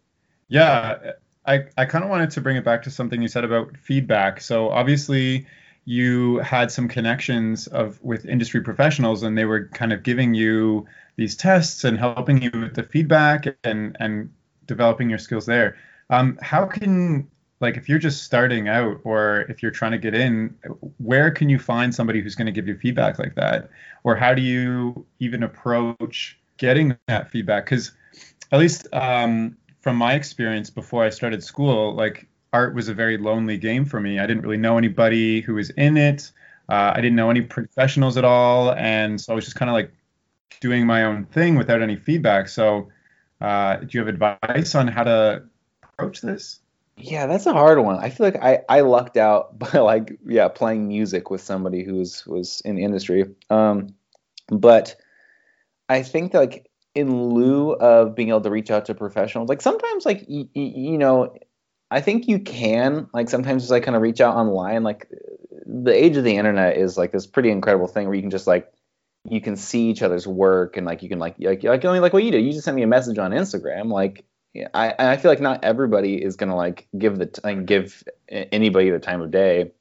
yeah, I, I kind of wanted to bring it back to something you said about feedback. So obviously you had some connections of with industry professionals and they were kind of giving you these tests and helping you with the feedback and and developing your skills there. Um, how can like if you're just starting out or if you're trying to get in, where can you find somebody who's going to give you feedback like that? Or how do you even approach getting that feedback? Because at least um, from my experience before I started school, like art was a very lonely game for me. I didn't really know anybody who was in it. Uh, I didn't know any professionals at all, and so I was just kind of like doing my own thing without any feedback. So, uh, do you have advice on how to approach this? Yeah, that's a hard one. I feel like I, I lucked out *laughs* by like yeah playing music with somebody who's was in the industry. Um, but I think that, like in lieu of being able to reach out to professionals, like sometimes like y- y- you know, I think you can like sometimes just like kind of reach out online. Like the age of the internet is like this pretty incredible thing where you can just like you can see each other's work and like you can like like like only like what you do. You just send me a message on Instagram. Like I I feel like not everybody is gonna like give the t- give anybody the time of day.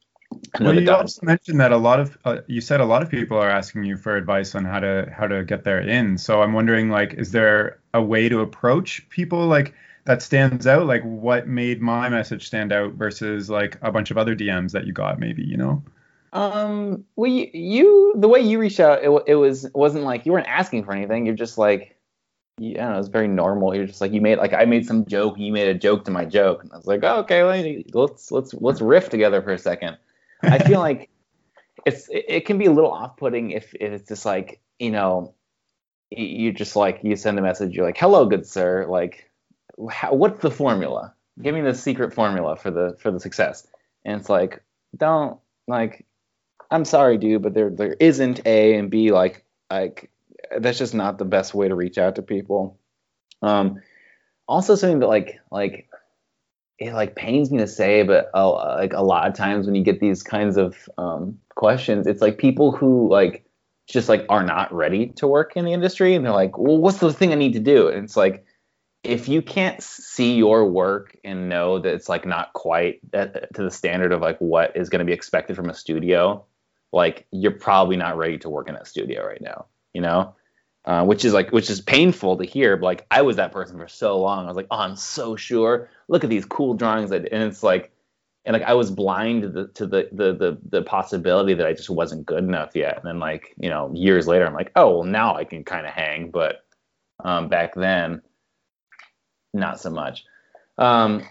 Well, you also mentioned that a lot of uh, you said a lot of people are asking you for advice on how to how to get there in. So I'm wondering like, is there a way to approach people like? that stands out like what made my message stand out versus like a bunch of other dms that you got maybe you know um well you, you the way you reached out it, it was it wasn't like you weren't asking for anything you're just like you, I don't know, it was very normal. You're just like you made like I made some joke, you made a joke to my joke, and I was like, oh, okay, let's let's let's riff together for a second. I feel like it's it can be a little off-putting if, if it's just like you know you just like you send a message, you're like, hello, good sir, like how, what's the formula? Give me the secret formula for the for the success. And it's like, don't like, I'm sorry, dude, but there there isn't A and B. Like like that's just not the best way to reach out to people. Um, also something that like like it like pains me to say, but uh, like a lot of times when you get these kinds of um, questions, it's like people who like just like are not ready to work in the industry, and they're like, well, what's the thing I need to do? And it's like if you can't see your work and know that it's like not quite at, to the standard of like what is going to be expected from a studio like you're probably not ready to work in that studio right now you know uh, which is like which is painful to hear but like i was that person for so long i was like oh i'm so sure look at these cool drawings and it's like and like i was blind to the to the, the the the possibility that i just wasn't good enough yet and then like you know years later i'm like oh well now i can kind of hang but um, back then not so much. Um,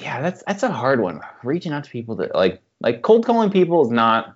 yeah, that's that's a hard one. Reaching out to people that like like cold calling people is not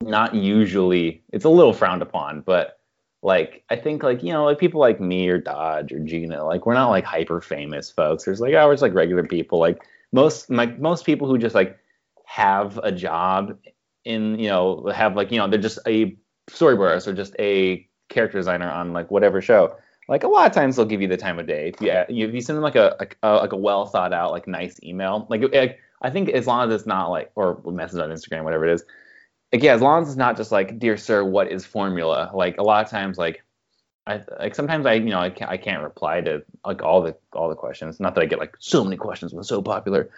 not usually it's a little frowned upon, but like I think like you know like people like me or Dodge or Gina like we're not like hyper famous folks. There's like oh we're just like regular people. Like most like most people who just like have a job in you know have like you know they're just a storyboarder or just a character designer on like whatever show like a lot of times they'll give you the time of day. If you, if you send them like a, a like a well thought out like nice email, like, like I think as long as it's not like or message on Instagram, whatever it is, like yeah, as long as it's not just like dear sir, what is formula? Like a lot of times like I like sometimes I you know I can't I can't reply to like all the all the questions. Not that I get like so many questions when so popular,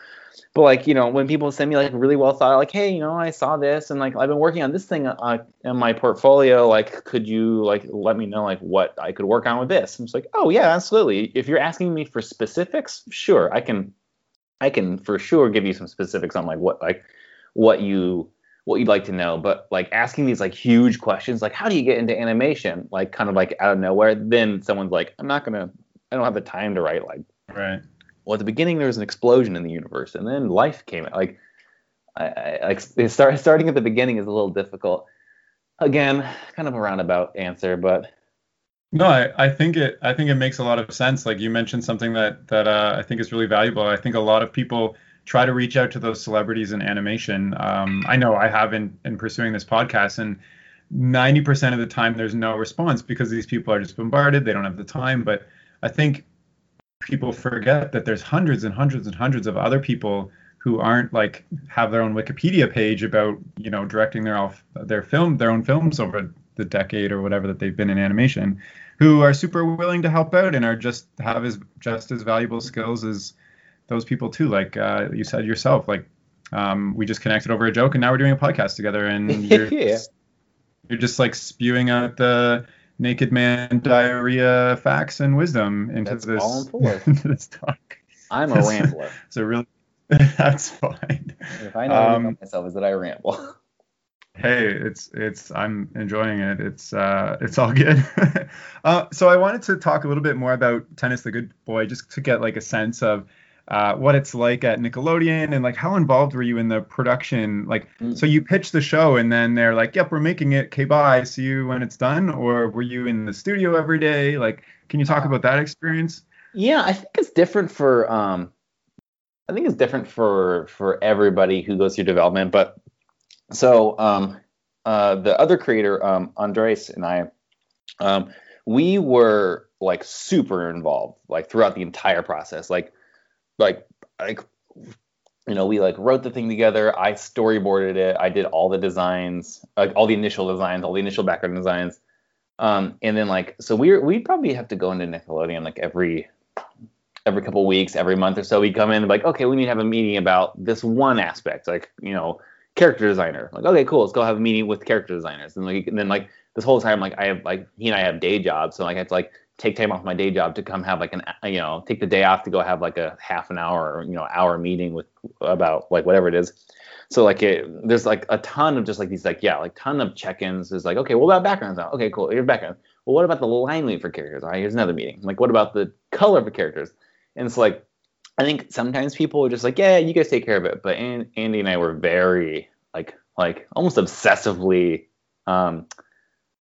but like you know when people send me like really well thought like hey you know I saw this and like I've been working on this thing uh, in my portfolio like could you like let me know like what I could work on with this? I'm just like oh yeah absolutely. If you're asking me for specifics, sure I can I can for sure give you some specifics on like what like what you what you'd like to know, but like asking these like huge questions, like how do you get into animation, like kind of like out of nowhere, then someone's like, I'm not gonna, I don't have the time to write like, right. Well, at the beginning there was an explosion in the universe, and then life came. Like, I, I like start, starting at the beginning is a little difficult. Again, kind of a roundabout answer, but no, I, I think it I think it makes a lot of sense. Like you mentioned something that that uh, I think is really valuable. I think a lot of people try to reach out to those celebrities in animation. Um, I know I have in, in pursuing this podcast, and 90% of the time there's no response because these people are just bombarded. They don't have the time. But I think people forget that there's hundreds and hundreds and hundreds of other people who aren't like have their own Wikipedia page about you know directing their off their film their own films over the decade or whatever that they've been in animation, who are super willing to help out and are just have as just as valuable skills as those people too. Like uh, you said yourself, like um, we just connected over a joke, and now we're doing a podcast together, and *laughs* you're yeah. you're just like spewing out the naked man diarrhea facts and wisdom into that's this *laughs* into this talk. I'm a rambler. *laughs* so really, that's fine. If I know um, about myself, is that I ramble. Hey, it's it's I'm enjoying it. It's uh it's all good. uh, so I wanted to talk a little bit more about Tennis the Good Boy, just to get like a sense of uh, what it's like at Nickelodeon and like how involved were you in the production? Like, mm. so you pitch the show and then they're like, "Yep, we're making it. Okay, bye. See you when it's done." Or were you in the studio every day? Like, can you talk about that experience? Yeah, I think it's different for um, I think it's different for for everybody who goes through development. But so um, uh, the other creator, um, Andres and I, um, we were like super involved, like throughout the entire process. Like like like you know we like wrote the thing together. I storyboarded it. I did all the designs like all the initial designs all the initial background designs. Um, and then like so we're we'd probably have to go into nickelodeon like every every couple weeks every month or so we come in and like okay we need to have a meeting about this one aspect like you know character designer. Like okay cool let's go have a meeting with character designers. And like and then like this whole time like i have like he and i have day jobs so like i to like take time off my day job to come have like an you know take the day off to go have like a half an hour or you know hour meeting with about like whatever it is. So like it, there's like a ton of just like these like yeah like ton of check-ins. Is like okay what about backgrounds now okay cool. Here's background. Well what about the line lead for characters? All right here's another meeting. Like what about the color for characters? And it's like i think sometimes people are just like yeah you guys take care of it. But andy and i were very like like almost obsessively um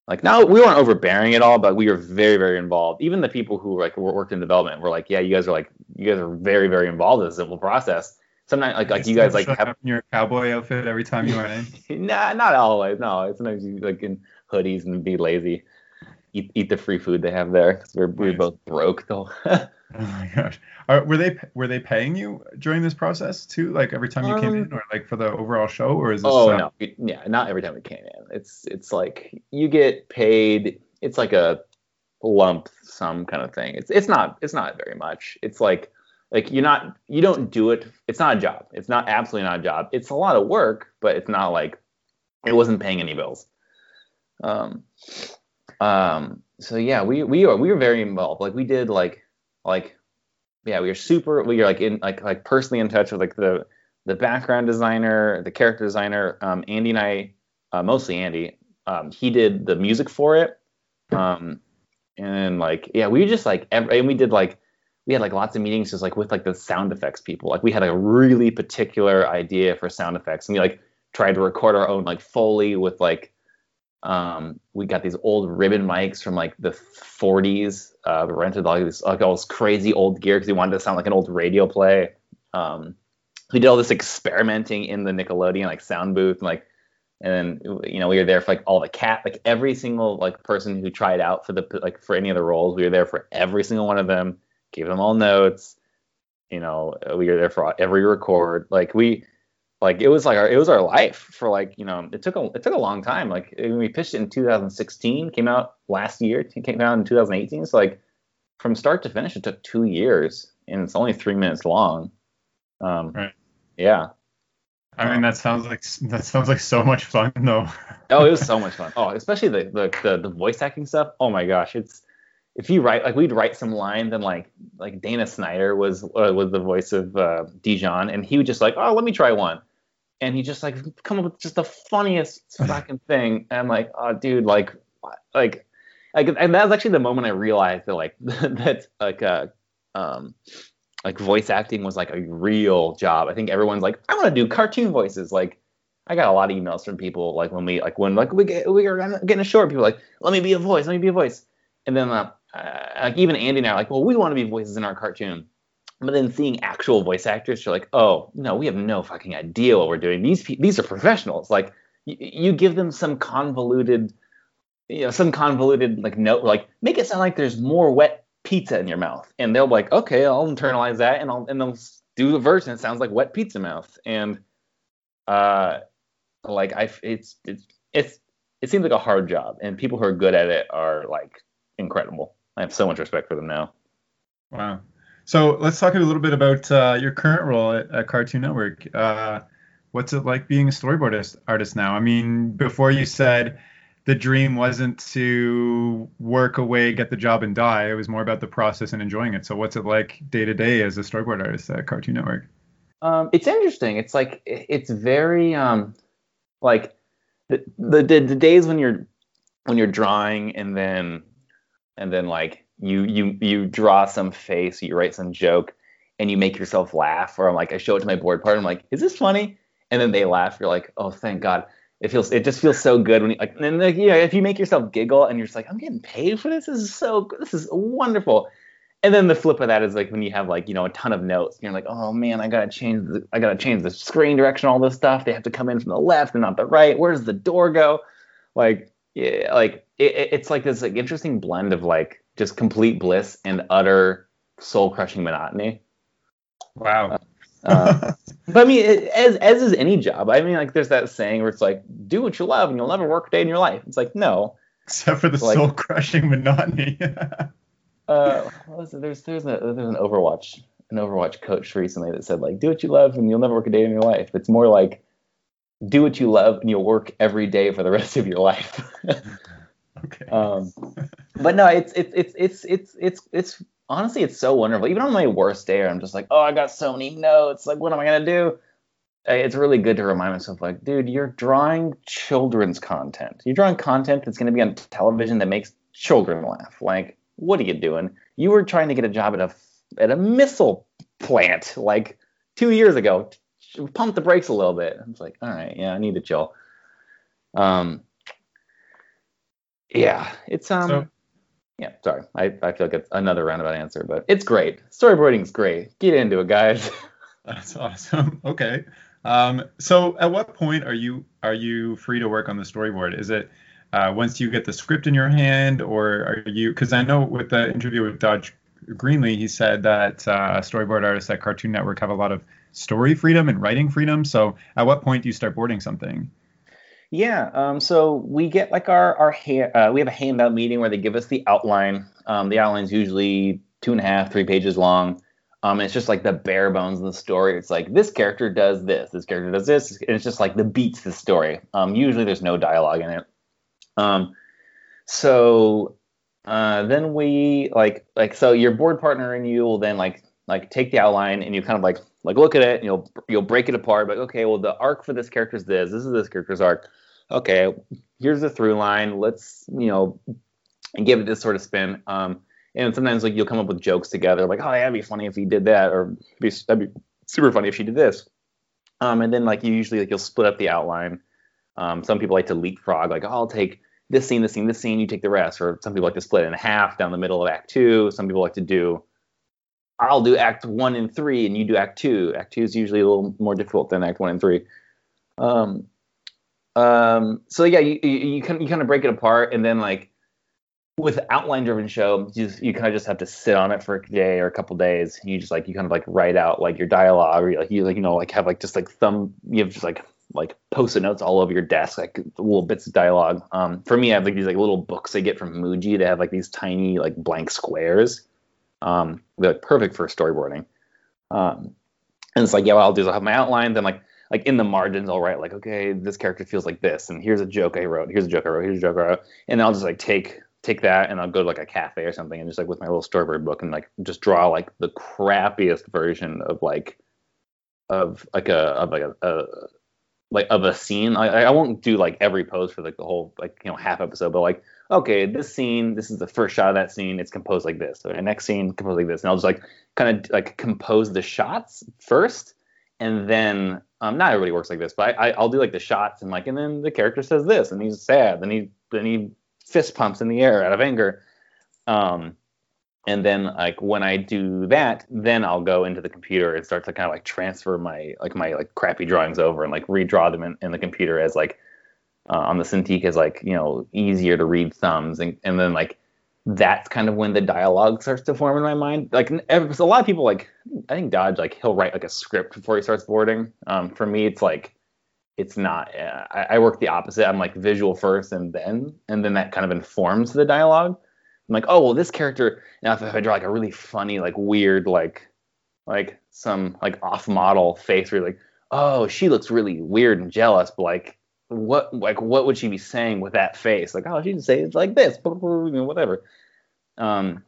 like now we weren't overbearing at all, but we were very, very involved. Even the people who like worked in development were like, yeah, you guys are like, you guys are very, very involved in this simple process. Sometimes like like you guys like have in your cowboy outfit every time you went in. *laughs* nah, not always. No, sometimes you like in hoodies and be lazy. Eat, eat the free food they have there because we're, we're both broke though. *laughs* *laughs* Oh my gosh. Are, were they were they paying you during this process too? Like every time you um, came in, or like for the overall show, or is this? Oh uh... no, yeah, not every time we came in. It's it's like you get paid. It's like a lump sum kind of thing. It's it's not it's not very much. It's like like you're not you don't do it. It's not a job. It's not absolutely not a job. It's a lot of work, but it's not like it wasn't paying any bills. Um, um. So yeah, we we are we were very involved. Like we did like like yeah, we are super. We are like in like like personally in touch with like the the background designer, the character designer. Um, Andy and I, uh, mostly Andy. Um, he did the music for it. Um, and like yeah, we just like every, and we did like we had like lots of meetings just like with like the sound effects people. Like we had a really particular idea for sound effects, and we like tried to record our own like foley with like um, we got these old ribbon mics from like the 40s. Uh, we rented all this like all this crazy old gear because we wanted to sound like an old radio play. Um, we did all this experimenting in the Nickelodeon like sound booth, and, like, and then you know we were there for like all the cat, like every single like person who tried out for the like for any of the roles. We were there for every single one of them. Gave them all notes. You know, we were there for every record. Like we like it was like our it was our life for like you know it took a it took a long time like we pitched it in 2016 came out last year came out in 2018 so like from start to finish it took two years and it's only three minutes long um right yeah I mean that sounds like that sounds like so much fun though. *laughs* oh, it was so *laughs* much fun. Oh, especially the, the the the voice acting stuff. Oh my gosh, it's if you write like we'd write some lines and like like Dana Snyder was uh, was the voice of uh, Dijon and he would just like oh let me try one and he just like come up with just the funniest *laughs* fucking thing. And I'm like, oh, dude, like, like, like, and that was actually the moment I realized that like *laughs* that like uh um like voice acting was like a real job. I think everyone's like, I want to do cartoon voices. Like, I got a lot of emails from people like when we like when like we get we are getting a short. People like, let me be a voice, let me be a voice. And then uh, uh, like even Andy and I are like, well, we want to be voices in our cartoon. But then seeing actual voice actors, you're like, oh no, we have no fucking idea what we're doing. These these are professionals. Like y- you give them some convoluted, you know, some convoluted like note, like make it sound like there's more wet pizza in your mouth, and they'll be like, okay, I'll internalize that, and I'll and they'll do the version. It sounds like wet pizza mouth, and uh, like I, it's it's it's it seems like a hard job, and people who are good at it are like incredible. I have so much respect for them now. Wow. So let's talk a little bit about uh, your current role at, at Cartoon Network. Uh, what's it like being a storyboard artist, now? I mean, before you said the dream wasn't to work away, get the job, and die. It was more about the process and enjoying it. So what's it like day to day as a storyboard artist at Cartoon Network? Um, it's interesting. It's like it's very um, like the, the the days when you're when you're drawing and then and then like you you you draw some face, you write some joke, and you make yourself laugh, or I'm like I show it to my board partner, I'm like, is this funny? And then they laugh. You're like, oh, thank God. It feels it just feels so good when you like and like if you make yourself giggle and you're just like, I'm getting paid for this. This is so this is wonderful. And then the flip of that is like when you have like you know a ton of notes, and you're like, oh man, I gotta change the I gotta change the screen direction, all this stuff. They have to come in from the left and not the right. Where does the door go? Like yeah, like it, it's like this like interesting blend of like just complete bliss and utter soul crushing monotony. Wow. Uh, uh, *laughs* but I mean, it, as as is any job. I mean, like there's that saying where it's like, do what you love and you'll never work a day in your life. It's like no. Except for the like, soul crushing monotony. *laughs* uh, there's there's a, there's an Overwatch an Overwatch coach recently that said like, do what you love and you'll never work a day in your life. It's more like do what you love and you'll work every day for the rest of your life. *laughs* okay. Um, but no, it's it's it's it's it's it's it's honestly it's so wonderful. Even on my worst day, I'm just like, oh, I got so many notes. Like, what am I gonna do? It's really good to remind myself, like, dude, you're drawing children's content. You're drawing content that's gonna be on television that makes children laugh. Like, what are you doing? You were trying to get a job at a at a missile plant like two years ago pump the brakes a little bit. I was like, all right, yeah, I need to chill. Um, yeah, it's um, so, yeah. Sorry, I, I feel like it's another roundabout answer, but it's great. Storyboarding's great. Get into it, guys. *laughs* That's awesome. Okay. Um, so at what point are you are you free to work on the storyboard? Is it uh, once you get the script in your hand, or are you? Because I know with the interview with Dodge Greenlee, he said that uh, storyboard artists at Cartoon Network have a lot of story freedom and writing freedom. So at what point do you start boarding something? Yeah, um, so we get like our our ha- uh, we have a handout meeting where they give us the outline. Um, the outline's usually two and a half, three pages long. Um, it's just like the bare bones of the story. It's like this character does this, this character does this, and it's just like the beats of the story. Um, usually there's no dialogue in it. Um, so uh, then we like like so your board partner and you will then like like take the outline and you kind of like like look at it and you'll you'll break it apart like okay well the arc for this character is this this is this character's arc. Okay here's the through line let's you know and give it this sort of spin um and sometimes like you'll come up with jokes together like oh that'd be funny if he did that or be, that'd be super funny if she did this. Um and then like you usually like you'll split up the outline. Um some people like to leapfrog like oh, i'll take this scene this scene this scene you take the rest or some people like to split it in half down the middle of act two some people like to do I'll do Act One and Three, and you do Act Two. Act Two is usually a little more difficult than Act One and Three. Um, um, so yeah, you, you, you kind you kind of break it apart, and then like with outline driven show, you you kind of just have to sit on it for a day or a couple days. You just like you kind of like write out like your dialogue, or like you like you know like have like just like thumb you have just like like post-it notes all over your desk, like little bits of dialogue. Um, for me, I have like these like little books I get from Muji. They have like these tiny like blank squares um, they're like perfect for storyboarding. Um, and it's like, yeah, what I'll do is I'll have my outline, then like like in the margins, I'll write like, okay, this character feels like this, and here's a joke I wrote, here's a joke I wrote, here's a joke I wrote, and I'll just like take take that and I'll go to like a cafe or something and just like with my little storyboard book and like just draw like the crappiest version of like of like a of like a, a like of a scene. I, I won't do like every pose for like the whole like you know half episode, but like okay, this scene, this is the first shot of that scene. It's composed like this. So the next scene composed like this, and I'll just like kind of like compose the shots first, and then um, not everybody works like this, but I, I will do like the shots and like, and then the character says this, and he's sad, then he then he fist pumps in the air out of anger. Um, and then like when I do that, then I'll go into the computer and start to kind of like transfer my like my like crappy drawings over and like redraw them in, in the computer as like uh, on the Cintiq is like you know easier to read thumbs, and and then like that's kind of when the dialogue starts to form in my mind. Like a lot of people like I think Dodge like he'll write like a script before he starts boarding. Um, for me, it's like it's not. Uh, I, I, work the opposite. I'm like visual first, and then and then that kind of informs the dialogue. I'm like, oh well, this character. Now if, if I draw like a really funny, like weird, like like some like off model face, where you're like, oh, she looks really weird and jealous, but like what like what would she be saying with that face? Like, oh, she'd say it's like this, *laughs* whatever. Um,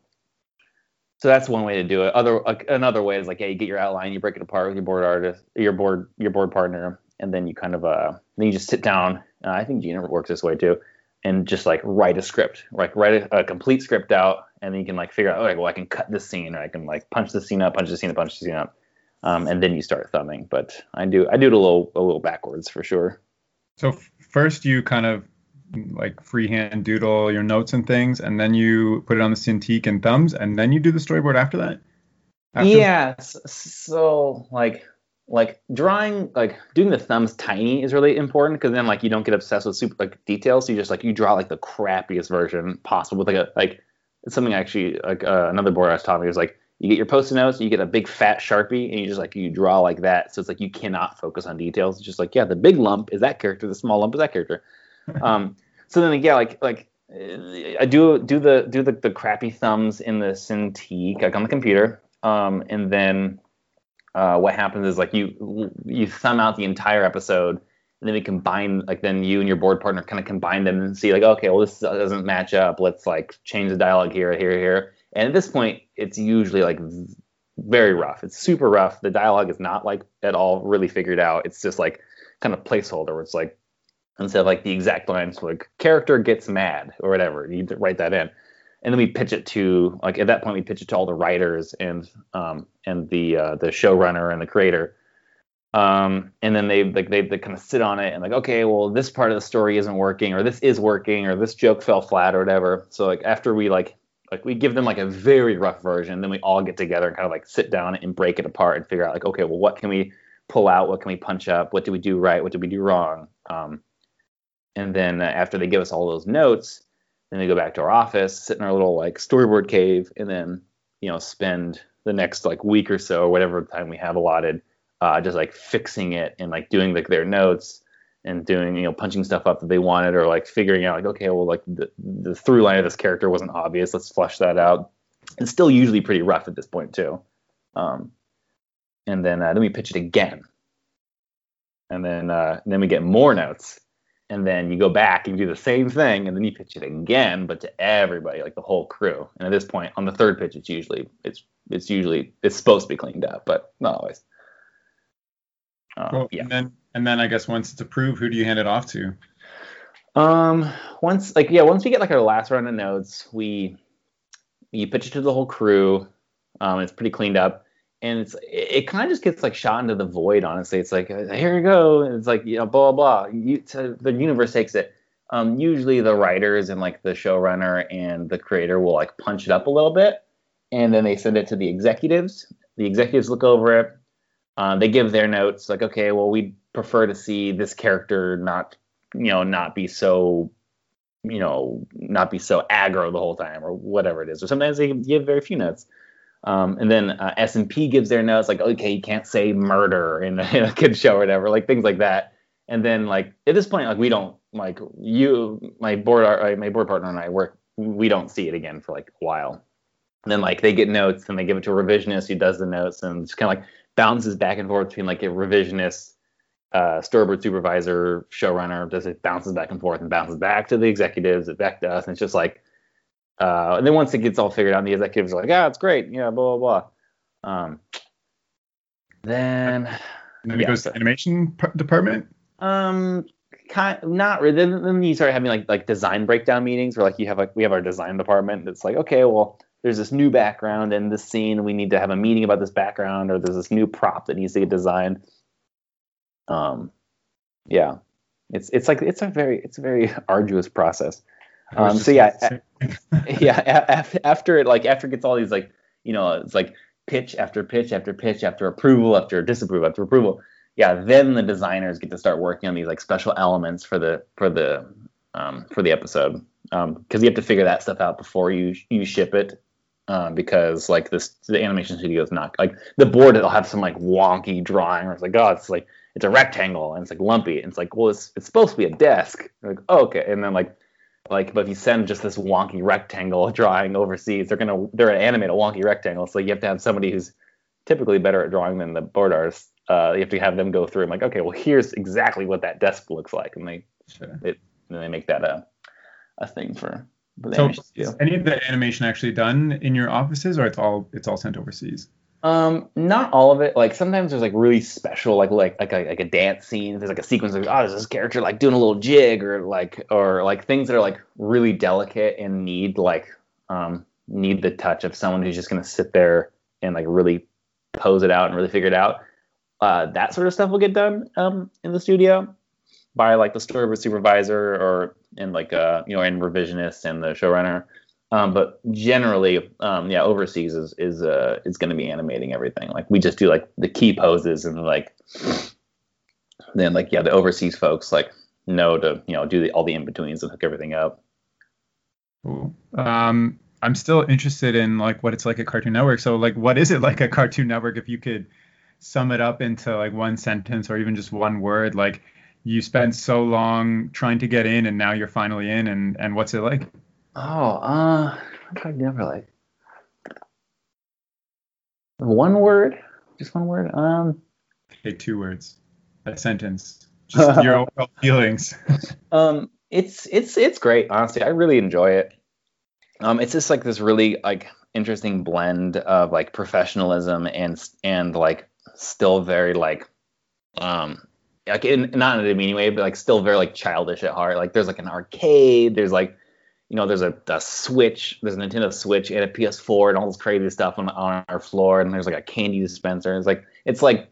so that's one way to do it. Other another way is like, yeah, you get your outline, you break it apart with your board artist, your board your board partner, and then you kind of uh then you just sit down. Uh, I think Gina works this way too, and just like write a script, like write a, a complete script out, and then you can like figure out, okay, well I can cut this scene, or I can like punch the scene up, punch the scene up, punch the scene up, um, and then you start thumbing. But I do I do it a little a little backwards for sure. So first you kind of like freehand doodle your notes and things, and then you put it on the Cintiq and thumbs, and then you do the storyboard after that. After- Yeah. So like like drawing like doing the thumbs tiny is really important because then like you don't get obsessed with super like details. So you just like you draw like the crappiest version possible with like a like it's something actually like uh, another board I was taught me was like you get your post-it notes, you get a big fat sharpie, and you just like you draw like that. So it's like you cannot focus on details. It's just like yeah, the big lump is that character, the small lump is that character. *laughs* um, so then yeah, like like I do do the do the, the crappy thumbs in the Cintiq like on the computer, um, and then uh, what happens is like you you thumb out the entire episode, and then we combine like then you and your board partner kind of combine them and see like okay, well this doesn't match up. Let's like change the dialogue here, here, here. And at this point, it's usually like very rough. It's super rough. The dialogue is not like at all really figured out. It's just like kind of placeholder where it's like instead of like the exact lines like character gets mad or whatever you write that in and then we pitch it to like at that point we pitch it to all the writers and um and the uh, the showrunner and the creator um and then they like they, they kind of sit on it and like okay well this part of the story isn't working or this is working or this joke fell flat or whatever so like after we like like we give them like a very rough version then we all get together and kind of like sit down and break it apart and figure out like okay well what can we pull out? What can we punch up? What do we do right? What do we do wrong? Um and then uh, after they give us all those notes then we go back to our office sit in our little like storyboard cave and then you know spend the next like week or so or whatever time we have allotted uh, just like fixing it and like doing like their notes and doing you know punching stuff up that they wanted or like figuring out like okay well like the, the through line of this character wasn't obvious let's flush that out. It's still usually pretty rough at this point too. Um, and then uh, then we pitch it again. And then uh, then we get more notes. And then you go back and you do the same thing and then you pitch it again but to everybody like the whole crew. And at this point on the third pitch it's usually it's it's usually it's supposed to be cleaned up but not always uh, Cool. yeah And then and then I guess once it's approved, who do you hand it off to? Um, once like yeah, once we get like our last round of notes, we you pitch it to the whole crew. Um, it's pretty cleaned up, and it's it, kind of just gets like shot into the void. Honestly, it's like here you go. It's like you know blah blah blah. You, so the universe takes it. Um, usually the writers and like the showrunner and the creator will like punch it up a little bit, and then they send it to the executives. The executives look over it. Uh, they give their notes like, okay, well, we prefer to see this character not, you know, not be so, you know, not be so aggro the whole time or whatever it is. Or sometimes they give very few notes. Um, and then uh, S and P gives their notes like, okay, you can't say murder in a, *laughs* in a kid show or whatever, like things like that. And then like at this point, like we don't like you, my board, uh, my board partner and I work, we don't see it again for like a while. And then like they get notes and they give it to a revisionist who does the notes and it's kind of like bounces back and forth between like a revisionist uh, storyboard supervisor, showrunner, just it bounces back and forth and bounces back to the executives, and back to us, and it's just like, uh, and then once it gets all figured out, the executives are like, ah, it's great, yeah, blah blah blah. Um, then, And then it Yeah, goes so- to animation p- department. um, kind not really. Then, then you start having like like design breakdown meetings where like you have like we have our design department. It's like okay, well, there's this new background in this scene. We need to have a meeting about this background, or there's this new prop that needs to get designed. Um, yeah, it's it's like it's a very it's a very *laughs* arduous process. Um, so yeah, gonna *laughs* yeah, a- after after it like after it gets all these like you know it's like pitch after pitch after pitch after approval after disapproval after approval. Yeah, then the designers get to start working on these like special elements for the for the um, for the episode because you have to figure that stuff out before you you ship it. Um, because like this, the animation studio is not like the board. It'll have some like wonky drawing, or it's like, oh, it's like it's a rectangle and it's like lumpy. And it's like, well, it's it's supposed to be a desk. Like, oh, okay. And then like like but if you send just this wonky rectangle *laughs* drawing overseas they're gonna they're gonna animate a wonky rectangle so you have to have somebody who's typically better at drawing than the board artist uh, you have to have them go through and like okay well here's exactly what that desk looks like and they Sure. and they make that a a thing for, So is any of the animation actually done in your offices, or it's all it's all sent overseas? Um, not all of it. Like sometimes there's like really special, like like like a, like a dance scene. There's like a sequence of oh, there's this character like doing a little jig or like or like things that are like really delicate and need like um need the touch of someone who's just gonna sit there and like really pose it out and really figure it out. Uh, that sort of stuff will get done um in the studio by like the storyboard supervisor or in like uh you know and revisionist and the showrunner. Um, but generally, um, yeah, overseas is is uh, is going to be animating everything. Like we just do like the key poses and like then like yeah, the overseas folks like know to you know do the, all the in betweens and hook everything up. Cool. Um, I'm still interested in like what it's like at Cartoon Network. So like, what is it like at Cartoon Network? If you could sum it up into like one sentence or even just one word, like you spent so long trying to get in and now you're finally in, and and what's it like? Oh, uh, I never like one word, just one word. Um, okay, two words, a sentence, just *laughs* your overall feelings. *laughs* um, it's it's it's great. Honestly, I really enjoy it. Um, it's just like this really like interesting blend of like professionalism and and like still very like um like in not in a demeaning way, but like still very like childish at heart. Like there's like an arcade, there's like you know, there's a, a Switch, there's a Nintendo Switch and a PS4 and all this crazy stuff on, on our floor, and there's like a candy dispenser. It's like it's like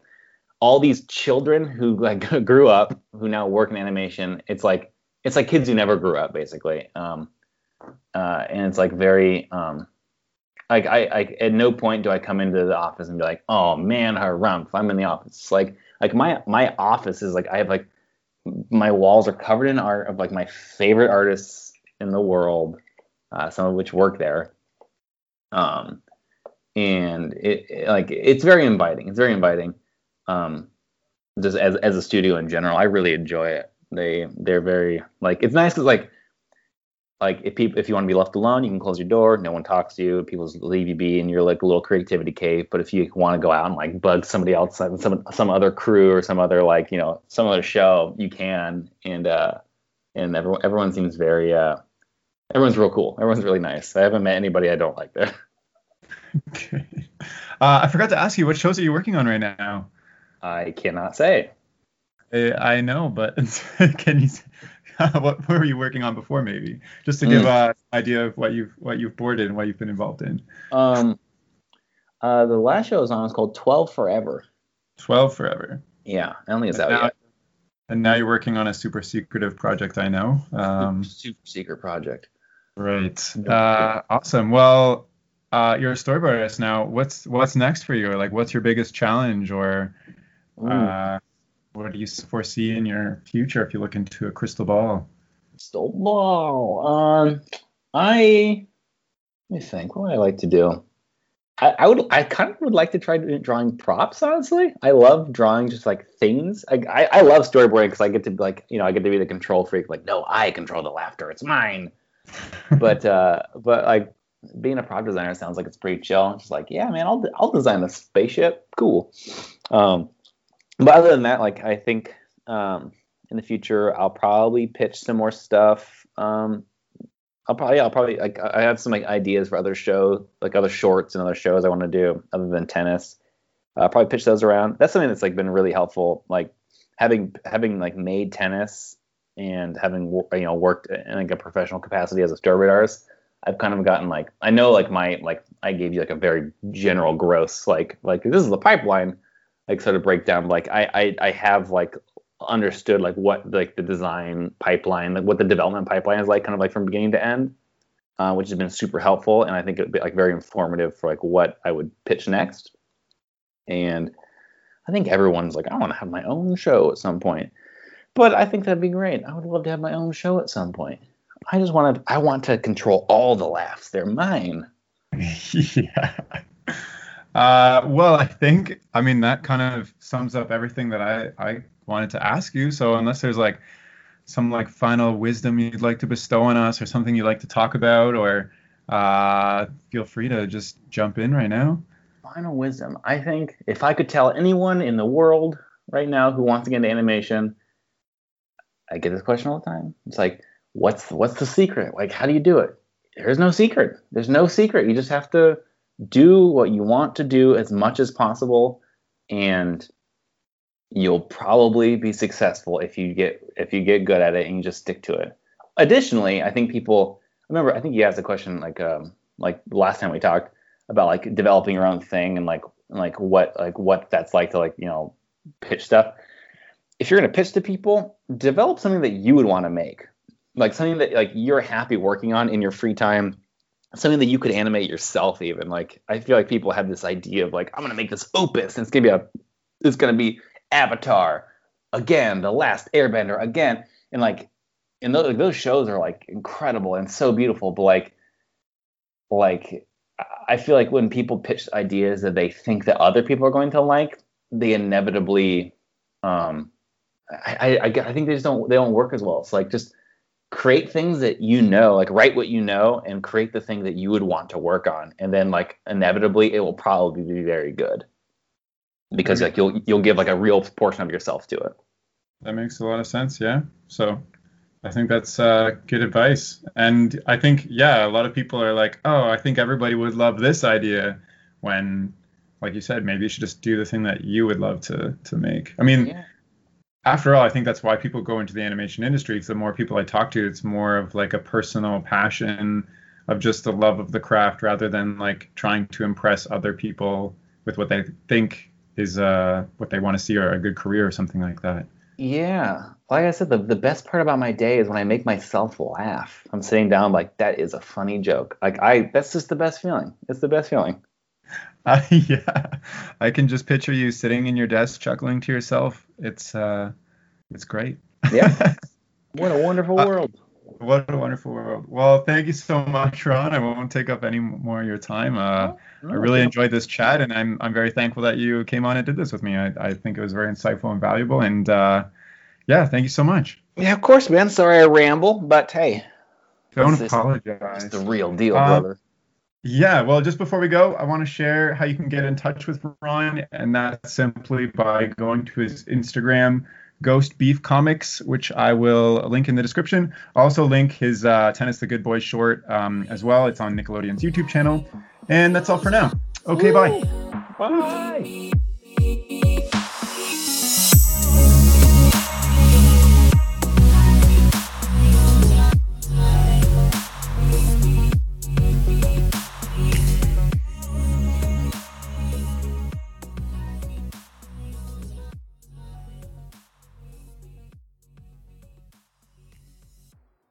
all these children who like *laughs* grew up who now work in animation. It's like it's like kids who never grew up basically, um, uh, and it's like very um, like I, I at no point do I come into the office and be like, oh man, harumph, I'm in the office. It's like like my my office is like I have like my walls are covered in art of like my favorite artists in the world, uh, some of which work there. Um, and it, it, like it's very inviting. It's very inviting. Um, just as as a studio in general, I really enjoy it. They they're very like it's nice because like like if people if you want to be left alone, you can close your door. No one talks to you. People just leave you be, and you're like a little creativity cave. But if you want to go out and like bug somebody else, some some other crew or some other like you know some other show, you can. And uh, and everyone everyone seems very uh everyone's real cool. Everyone's really nice. I haven't met anybody I don't like there. *laughs* Okay. Uh, I forgot to ask you, what shows are you working on right now? I cannot say. I, I know, but *laughs* can you? *laughs* what were you working on before, maybe, just to give mm. uh, an idea of what you've what you've boarded and what you've been involved in. Um, uh, the last show I was on was called Twelve Forever. Twelve Forever. Yeah, I don't think it's out now, yet. And now you're working on a super secretive project, I know. Um, super secret project. Right. Uh, awesome. Well, uh, you're a storyboard artist now. What's what's next for you? Like, what's your biggest challenge, or uh, what do you foresee in your future if you look into a crystal ball? Crystal ball. Um, I let me think. What would I like to do? I, I, would. I kind of would like to try drawing props. Honestly, I love drawing just like things. I I, I love storyboarding because I get to like you know I get to be the control freak. Like, no, I control the laughter. It's mine *laughs* but uh, but like being a prop designer sounds like it's pretty chill. Just like, yeah, man, I'll I'll design a spaceship. Cool. Um, but other than that, like I think um, in the future I'll probably pitch some more stuff. Um, I'll probably I'll probably like I have some like ideas for other shows, like other shorts and other shows I want to do other than tennis. I'll probably pitch those around. That's something that's like been really helpful. Like having having like made tennis and having you know worked in like a professional capacity as a storyboard artist, I've kind of gotten like I know like my like I gave you like a very general gross like like this is the pipeline like sort of breakdown like I I, I have like understood like what like the design pipeline like what the development pipeline is like kind of like from beginning to end uh, which has been super helpful and I think it'd be like very informative for like what I would pitch next and I think everyone's like I want to have my own show at some point but I think that'd be great. I would love to have my own show at some point. I just want to. I want to control all the laughs. They're mine. *laughs* yeah. Uh, well, I think I mean that kind of sums up everything that I I wanted to ask you. So unless there's like some like final wisdom you'd like to bestow on us, or something you'd like to talk about, or uh, feel free to just jump in right now. Final wisdom. I think if I could tell anyone in the world right now who wants to get into animation, I get this question all the time. It's like, what's what's the secret? Like, how do you do it? There's no secret. There's no secret. You just have to do what you want to do as much as possible, and you'll probably be successful if you get if you get good at it and you just stick to it. Additionally, I think people remember. I think you asked a question like um, like last time we talked about like developing your own thing and like like what like what that's like to like you know pitch stuff. If you're gonna pitch to people, develop something that you would want to make, like something that like you're happy working on in your free time something that you could animate yourself even like i feel like people have this idea of like i'm gonna make this opus and it's gonna be a it's gonna be avatar again the last airbender again and like and those, those shows are like incredible and so beautiful but like like i feel like when people pitch ideas that they think that other people are going to like they inevitably um i i, I think they just don't they don't work as well. It's like just create things that you know, like write what you know and create the thing that you would want to work on. And then like inevitably it will probably be very good. Because like you'll you'll give like a real portion of yourself to it. That makes a lot of sense, yeah. So I think that's uh, good advice. And I think, yeah, a lot of people are like, oh, I think everybody would love this idea when, like you said, maybe you should just do the thing that you would love to to make. I mean, yeah after all, I think that's why people go into the animation industry. Because the more people I talk to, it's more of like a personal passion of just the love of the craft rather than like trying to impress other people with what they think is uh, what they want to see or a good career or something like that. Yeah. Like I said, the, the best part about my day is when I make myself laugh. I'm sitting down like that is a funny joke. Like I that's just the best feeling. It's the best feeling. *laughs* Uh, yeah, I can just picture you sitting in your desk chuckling to yourself. It's uh, it's great. Yeah. *laughs* what a wonderful uh, world. What a wonderful world. Well, thank you so much, Ron. I won't take up any more of your time. Uh, I really enjoyed this chat, and I'm I'm very thankful that you came on and did this with me. I, I think it was very insightful and valuable. And uh, yeah, thank you so much. Yeah, of course, man. Sorry I ramble, but hey, don't apologize. It's the real deal, uh, brother. Yeah, well, just before we go, I want to share how you can get in touch with Ron, and that's simply by going to his Instagram, Ghost Beef Comics, which I will link in the description. I'll also link his uh, Tennis the Good Boy short um, as well. It's on Nickelodeon's YouTube channel. And that's all for now. Okay, bye. Bye.